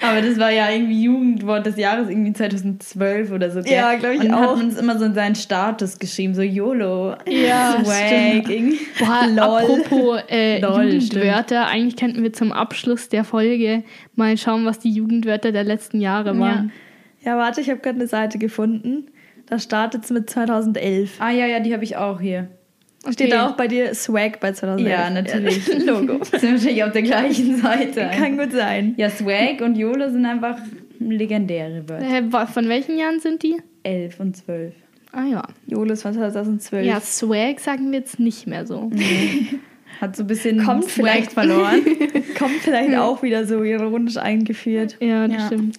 Speaker 3: Aber das war ja irgendwie Jugendwort des Jahres, irgendwie 2012 oder so. gell?
Speaker 2: Ja, glaub ich
Speaker 3: Und
Speaker 2: auch.
Speaker 3: hat man es immer so in seinen Status geschrieben, so YOLO.
Speaker 1: Ja,
Speaker 3: Swag.
Speaker 1: stimmt. Boah,
Speaker 3: Lol.
Speaker 1: apropos äh,
Speaker 3: Lol,
Speaker 1: Jugendwörter, eigentlich könnten wir zum Abschluss der Folge mal schauen, was die Jugendwörter der letzten Jahre waren.
Speaker 2: Ja, warte, ich habe gerade eine Seite gefunden. Da startet es mit 2011.
Speaker 3: Ah ja, ja, die habe ich auch hier.
Speaker 2: Steht
Speaker 1: Okay.
Speaker 2: da auch bei dir Swag bei 2011?
Speaker 3: Ja, natürlich.
Speaker 2: Logo.
Speaker 3: Sind wahrscheinlich auf der gleichen Seite.
Speaker 2: Kann gut sein.
Speaker 3: Ja, Swag und YOLO sind einfach legendäre Wörter.
Speaker 1: Äh, von welchen Jahren sind die?
Speaker 3: 11 und 12.
Speaker 1: Ah ja.
Speaker 2: Jolos von 2012.
Speaker 1: Ja, Swag sagen wir jetzt nicht mehr so.
Speaker 3: Hat so ein bisschen
Speaker 2: Kommt
Speaker 3: Swag
Speaker 2: vielleicht-
Speaker 3: verloren.
Speaker 2: Kommt vielleicht auch wieder so ironisch eingeführt.
Speaker 1: Ja, das
Speaker 3: Ja.
Speaker 1: stimmt.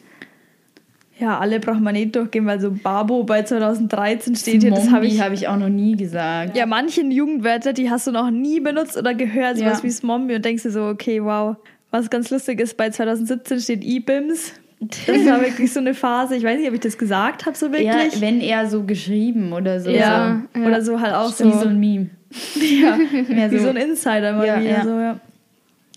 Speaker 2: Ja, alle braucht man nicht durchgehen, weil so Babo bei 2013 steht hier. Das habe ich.
Speaker 3: habe ich auch noch nie gesagt.
Speaker 2: Ja, manche Jugendwörter, die hast du noch nie benutzt oder gehört, sowas
Speaker 3: Ja.
Speaker 2: wie Smombi und denkst dir so, okay, wow. Was ganz lustig ist, bei 2017 steht E-Bims. Das war wirklich so eine Phase. Ich weiß nicht, ob ich das gesagt habe, so
Speaker 3: Ja,
Speaker 2: wirklich.
Speaker 3: wenn eher so geschrieben oder so.
Speaker 1: Ja.
Speaker 3: so.
Speaker 2: Oder so halt auch
Speaker 3: Wie so
Speaker 2: so.
Speaker 3: ein Meme.
Speaker 2: ja,
Speaker 3: Mehr
Speaker 2: wie
Speaker 3: so-
Speaker 2: so ein Insider mal
Speaker 3: Ja,
Speaker 2: wieder.
Speaker 3: ja.
Speaker 2: So, ja.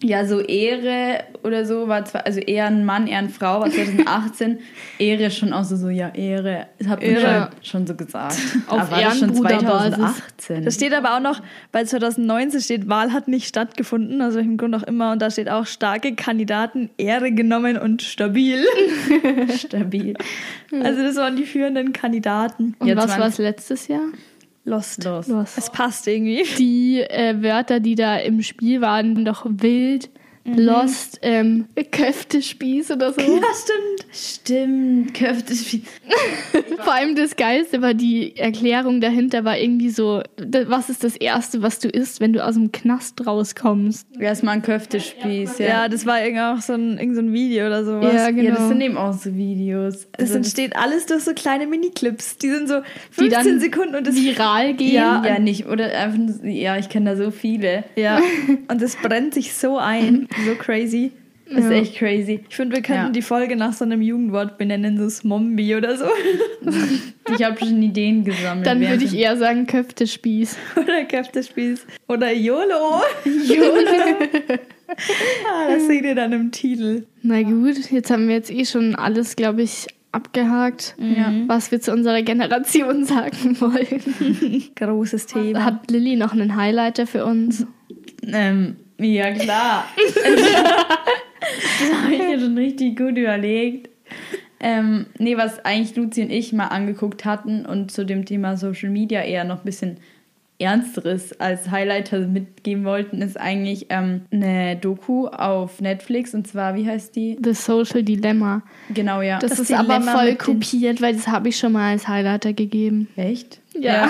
Speaker 3: Ja, so Ehre oder so war zwar, also eher ein Mann, eher eine Frau war 2018. Ehre schon auch so, so ja, Ehre. Das hat man
Speaker 1: Ehre.
Speaker 3: schon, schon so gesagt.
Speaker 1: Auf
Speaker 3: Aber war das schon
Speaker 1: Ehrenbruderbasis.
Speaker 3: 2018.
Speaker 2: Da steht aber auch noch, bei 2019 steht, Wahl hat nicht stattgefunden, aus welchem Grund auch immer. Und da steht auch starke Kandidaten, Ehre genommen und stabil.
Speaker 3: stabil.
Speaker 2: Also das waren die führenden Kandidaten.
Speaker 1: Und
Speaker 3: Ja,
Speaker 1: was
Speaker 3: 20
Speaker 1: war es letztes Jahr?
Speaker 2: Lost.
Speaker 3: Los.
Speaker 1: Los.
Speaker 2: Es passt irgendwie.
Speaker 1: Die äh, Wörter, die da im Spiel waren, doch wild, lost, ähm, Köftespieß oder so.
Speaker 2: Ja, stimmt.
Speaker 3: Stimmt, Köfte.
Speaker 1: Vor allem das Geilste war die Erklärung dahinter, war irgendwie so, was ist das Erste, was du isst, wenn du aus dem Knast rauskommst?
Speaker 3: Erstmal ein Köftespieß,
Speaker 2: Ja,
Speaker 3: ja.
Speaker 2: das war irgendwie auch so ein, irgend so ein Video oder sowas.
Speaker 1: Ja, genau.
Speaker 3: Ja, das sind eben auch so Videos.
Speaker 2: Das
Speaker 3: Also
Speaker 2: entsteht alles durch so kleine Miniclips. Die sind so
Speaker 1: Die
Speaker 2: 15
Speaker 1: dann
Speaker 2: Sekunden und das
Speaker 1: Viral gehen.
Speaker 2: Ja.
Speaker 3: ja, nicht, oder einfach, ja, ich kenne da so viele.
Speaker 2: Ja, und das brennt sich so ein. So crazy.
Speaker 3: Das ist
Speaker 1: Ja.
Speaker 3: echt crazy.
Speaker 2: Ich finde, wir könnten
Speaker 3: Ja.
Speaker 2: die Folge nach so einem Jugendwort benennen, so Smombi oder so.
Speaker 3: Ich habe schon Ideen gesammelt.
Speaker 1: Dann würde ich eher sagen Köftespieß.
Speaker 2: Oder Köftespieß. Oder YOLO. ah, das seht ihr dann im Titel.
Speaker 1: Na gut, jetzt haben wir jetzt eh schon alles, glaube ich, abgehakt,
Speaker 3: Ja.
Speaker 1: was wir zu unserer Generation sagen wollen.
Speaker 2: Großes Thema.
Speaker 1: Hat Lilly noch einen Highlighter für uns?
Speaker 3: Ähm, ja, klar. das habe ich mir schon richtig gut überlegt. Ähm, nee, was eigentlich Luzi und ich mal angeguckt hatten und zu dem Thema Social Media eher noch ein bisschen Ernsteres als Highlighter mitgeben wollten, ist eigentlich ähm, eine Doku auf Netflix und zwar, wie heißt die?
Speaker 1: The Social Dilemma.
Speaker 3: Genau, ja.
Speaker 1: Das,
Speaker 2: Das
Speaker 1: ist aber
Speaker 2: Dilemma
Speaker 1: voll
Speaker 2: mit den-
Speaker 1: kopiert, weil das habe ich schon mal als Highlighter gegeben.
Speaker 3: Echt?
Speaker 1: Ja.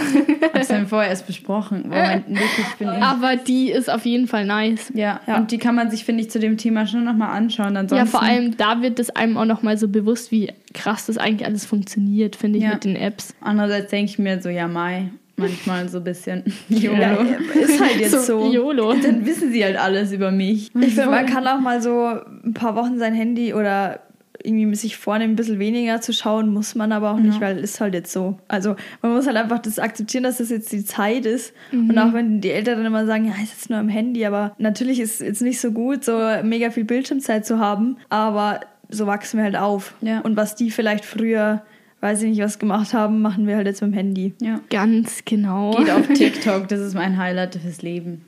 Speaker 3: Das haben wir vorher erst besprochen. Moment, wirklich, ich bin
Speaker 1: Aber die ist auf jeden Fall nice.
Speaker 3: ja.
Speaker 2: Ja.
Speaker 3: und die kann man sich, finde ich, zu dem Thema schon nochmal anschauen. Ansonsten,
Speaker 1: Ja, vor allem da wird es einem auch nochmal so bewusst, wie krass das eigentlich alles funktioniert, finde ich,
Speaker 3: Ja.
Speaker 1: mit den Apps.
Speaker 3: Andererseits denke ich mir so, ja, Mai, manchmal so ein bisschen YOLO.
Speaker 2: Ja, ist halt jetzt so.
Speaker 1: YOLO.
Speaker 3: Dann wissen sie halt alles über mich.
Speaker 2: Ich finde, man kann auch mal so ein paar Wochen sein Handy oder irgendwie sich vornehmen, ein bisschen weniger zu schauen, muss man aber auch nicht, weil ist halt jetzt so. Also man muss halt einfach das akzeptieren, dass das jetzt die Zeit ist. Und auch wenn die Eltern immer sagen, ja, ist jetzt nur am Handy, aber natürlich ist es jetzt nicht so gut, so mega viel Bildschirmzeit zu haben, aber so wachsen wir halt auf.
Speaker 3: Ja.
Speaker 2: Und was die vielleicht früher, weiß ich nicht, was gemacht haben, machen wir halt jetzt mit dem Handy.
Speaker 3: Ja.
Speaker 1: Ganz genau.
Speaker 3: Geht auf TikTok, das ist mein Highlight fürs Leben.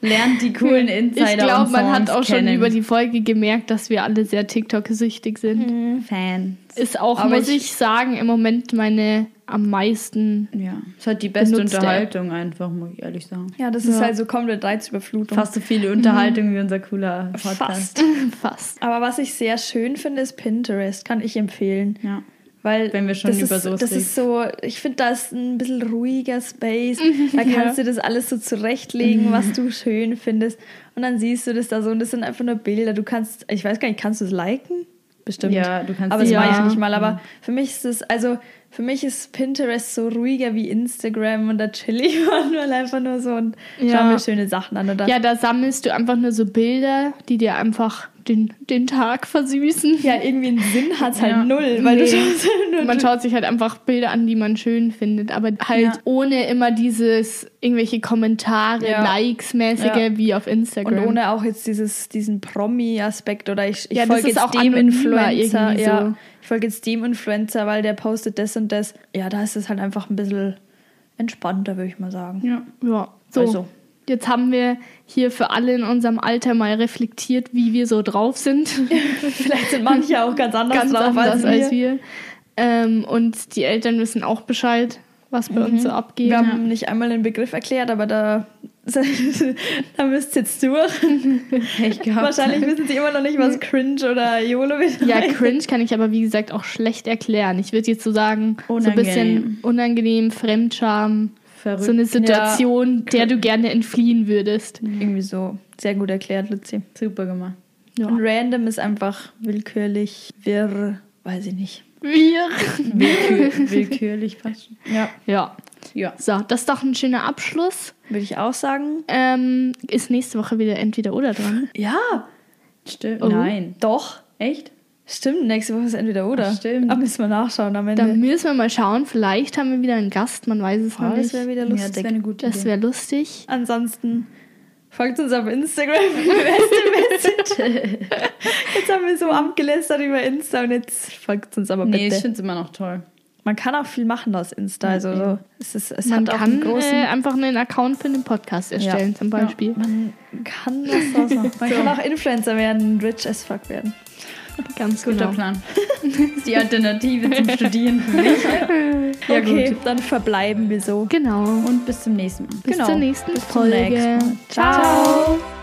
Speaker 3: Lernt die coolen Insider
Speaker 1: ich glaube, man hat auch schon
Speaker 3: kennen.
Speaker 1: über die Folge gemerkt, dass wir alle sehr TikTok-süchtig sind.
Speaker 3: Fans.
Speaker 1: Ist auch,
Speaker 3: Aber
Speaker 1: muss
Speaker 3: ich-
Speaker 1: ich sagen, im Moment meine am meisten.
Speaker 3: Ja, es hat die beste
Speaker 1: Benutzte App.
Speaker 3: Unterhaltung einfach, muss ich ehrlich sagen.
Speaker 2: Ja, das ist
Speaker 1: Ja.
Speaker 2: halt so komplett Reizüberflutung.
Speaker 3: Fast so viele Unterhaltung wie unser cooler Podcast.
Speaker 2: Fast.
Speaker 1: Fast.
Speaker 2: Aber was ich sehr schön finde, ist Pinterest. Kann ich empfehlen.
Speaker 3: Ja.
Speaker 2: Weil
Speaker 3: Wenn wir schon
Speaker 2: das
Speaker 3: über
Speaker 2: ist,
Speaker 3: sowas
Speaker 2: Das ist so, ich finde, da ist ein bisschen ruhiger Space. Da kannst du das alles so zurechtlegen, was du schön findest. Und dann siehst du das da so und das sind einfach nur Bilder. Du kannst, ich weiß gar nicht, kannst du es liken? Bestimmt.
Speaker 3: Ja, du kannst
Speaker 2: Aber das
Speaker 1: Ja.
Speaker 2: mache ich nicht mal. Aber für mich ist es, also für mich ist Pinterest so ruhiger wie Instagram und da chill ich manchmal einfach nur so und
Speaker 1: Ja.
Speaker 2: schau mir schöne Sachen an. Da,
Speaker 1: Ja, da sammelst du einfach nur so Bilder, die dir einfach, den, den Tag versüßen.
Speaker 2: Ja, irgendwie einen Sinn hat es halt
Speaker 3: Ja.
Speaker 2: null, weil
Speaker 1: Nee.
Speaker 2: du schaust halt
Speaker 1: Man schaut sich halt einfach Bilder an, die man schön findet, aber halt
Speaker 3: Ja.
Speaker 1: ohne immer dieses irgendwelche Kommentare,
Speaker 2: Ja.
Speaker 1: Likes mäßige
Speaker 2: Ja.
Speaker 1: wie auf Instagram.
Speaker 2: Und ohne auch jetzt dieses, diesen Promi-Aspekt oder ich, ich folge jetzt
Speaker 1: auch
Speaker 2: dem Influencer. Ja,
Speaker 1: so.
Speaker 2: ich folge jetzt dem Influencer, weil der postet das und das. Ja, da ist es halt einfach ein bisschen entspannter, würde ich mal sagen.
Speaker 3: Ja.
Speaker 1: Ja, so.
Speaker 2: Also.
Speaker 1: Jetzt haben wir hier für alle in unserem Alter mal reflektiert, wie wir so drauf sind.
Speaker 2: Vielleicht sind manche auch ganz anders
Speaker 1: Ganz
Speaker 2: drauf
Speaker 1: anders
Speaker 2: als wir.
Speaker 1: als wir. Ähm, und die Eltern wissen auch Bescheid, was bei uns so abgeht.
Speaker 2: Wir haben nicht einmal den Begriff erklärt, aber da, da müsst ihr jetzt durch. Wahrscheinlich wissen sie immer noch nicht, was Cringe oder YOLO bedeutet.
Speaker 1: Ja, cringe kann ich aber wie gesagt auch schlecht erklären. Ich würde jetzt so sagen, so ein
Speaker 3: Unangenehm.
Speaker 1: bisschen unangenehm, Fremdscham,
Speaker 3: Verrückt.
Speaker 1: so eine Situation, der du gerne entfliehen würdest.
Speaker 2: Irgendwie so. Sehr gut erklärt, Luzi.
Speaker 3: Super gemacht.
Speaker 1: Ja.
Speaker 2: Und random ist einfach willkürlich, wirr, weiß ich nicht.
Speaker 1: Wir.
Speaker 3: Willkür, willkürlich fast schon.
Speaker 2: Ja,
Speaker 1: Ja.
Speaker 3: Ja.
Speaker 1: So, das ist doch ein schöner Abschluss.
Speaker 2: würde ich auch sagen.
Speaker 1: Ähm, ist nächste Woche wieder entweder oder dran.
Speaker 2: Ja,
Speaker 3: Stimmt.
Speaker 1: Oh.
Speaker 3: Nein.
Speaker 2: doch.
Speaker 3: Echt?
Speaker 2: Stimmt, nächste Woche ist entweder oder.
Speaker 3: Ach, stimmt.
Speaker 2: Aber müssen wir nachschauen am Ende.
Speaker 1: Da müssen wir mal schauen. Vielleicht haben wir wieder einen Gast. Man weiß es noch
Speaker 2: Oh, das
Speaker 1: nicht.
Speaker 2: wäre wieder
Speaker 3: Ja,
Speaker 2: lustig.
Speaker 3: das wäre eine gute
Speaker 1: Das wäre lustig.
Speaker 2: Ansonsten folgt uns auf Instagram beste Message. jetzt haben wir so abgelästert über Insta und jetzt folgt uns aber
Speaker 3: Nee, ich
Speaker 2: bitte.
Speaker 3: finde es immer noch toll.
Speaker 2: Man kann auch viel machen aus Insta. Also so, es, ist, es
Speaker 1: Man
Speaker 2: hat auch
Speaker 1: kann
Speaker 2: einen großen...
Speaker 1: äh, einfach einen Account für den Podcast erstellen,
Speaker 2: Ja.
Speaker 1: zum Beispiel.
Speaker 2: man kann das auch. Man kann auch Influencer werden, rich as fuck werden.
Speaker 1: Ganz
Speaker 3: Guter
Speaker 1: genau.
Speaker 3: Plan. Das ist die Alternative zum Studieren für mich. Ja,
Speaker 2: okay,
Speaker 3: gut.
Speaker 2: dann verbleiben wir so.
Speaker 1: Genau.
Speaker 3: Und bis zum nächsten Mal.
Speaker 1: Bis
Speaker 2: Genau.
Speaker 1: zur nächsten
Speaker 2: Bis zum
Speaker 1: Folge.
Speaker 2: nächsten Mal.
Speaker 1: Ciao.
Speaker 2: Ciao.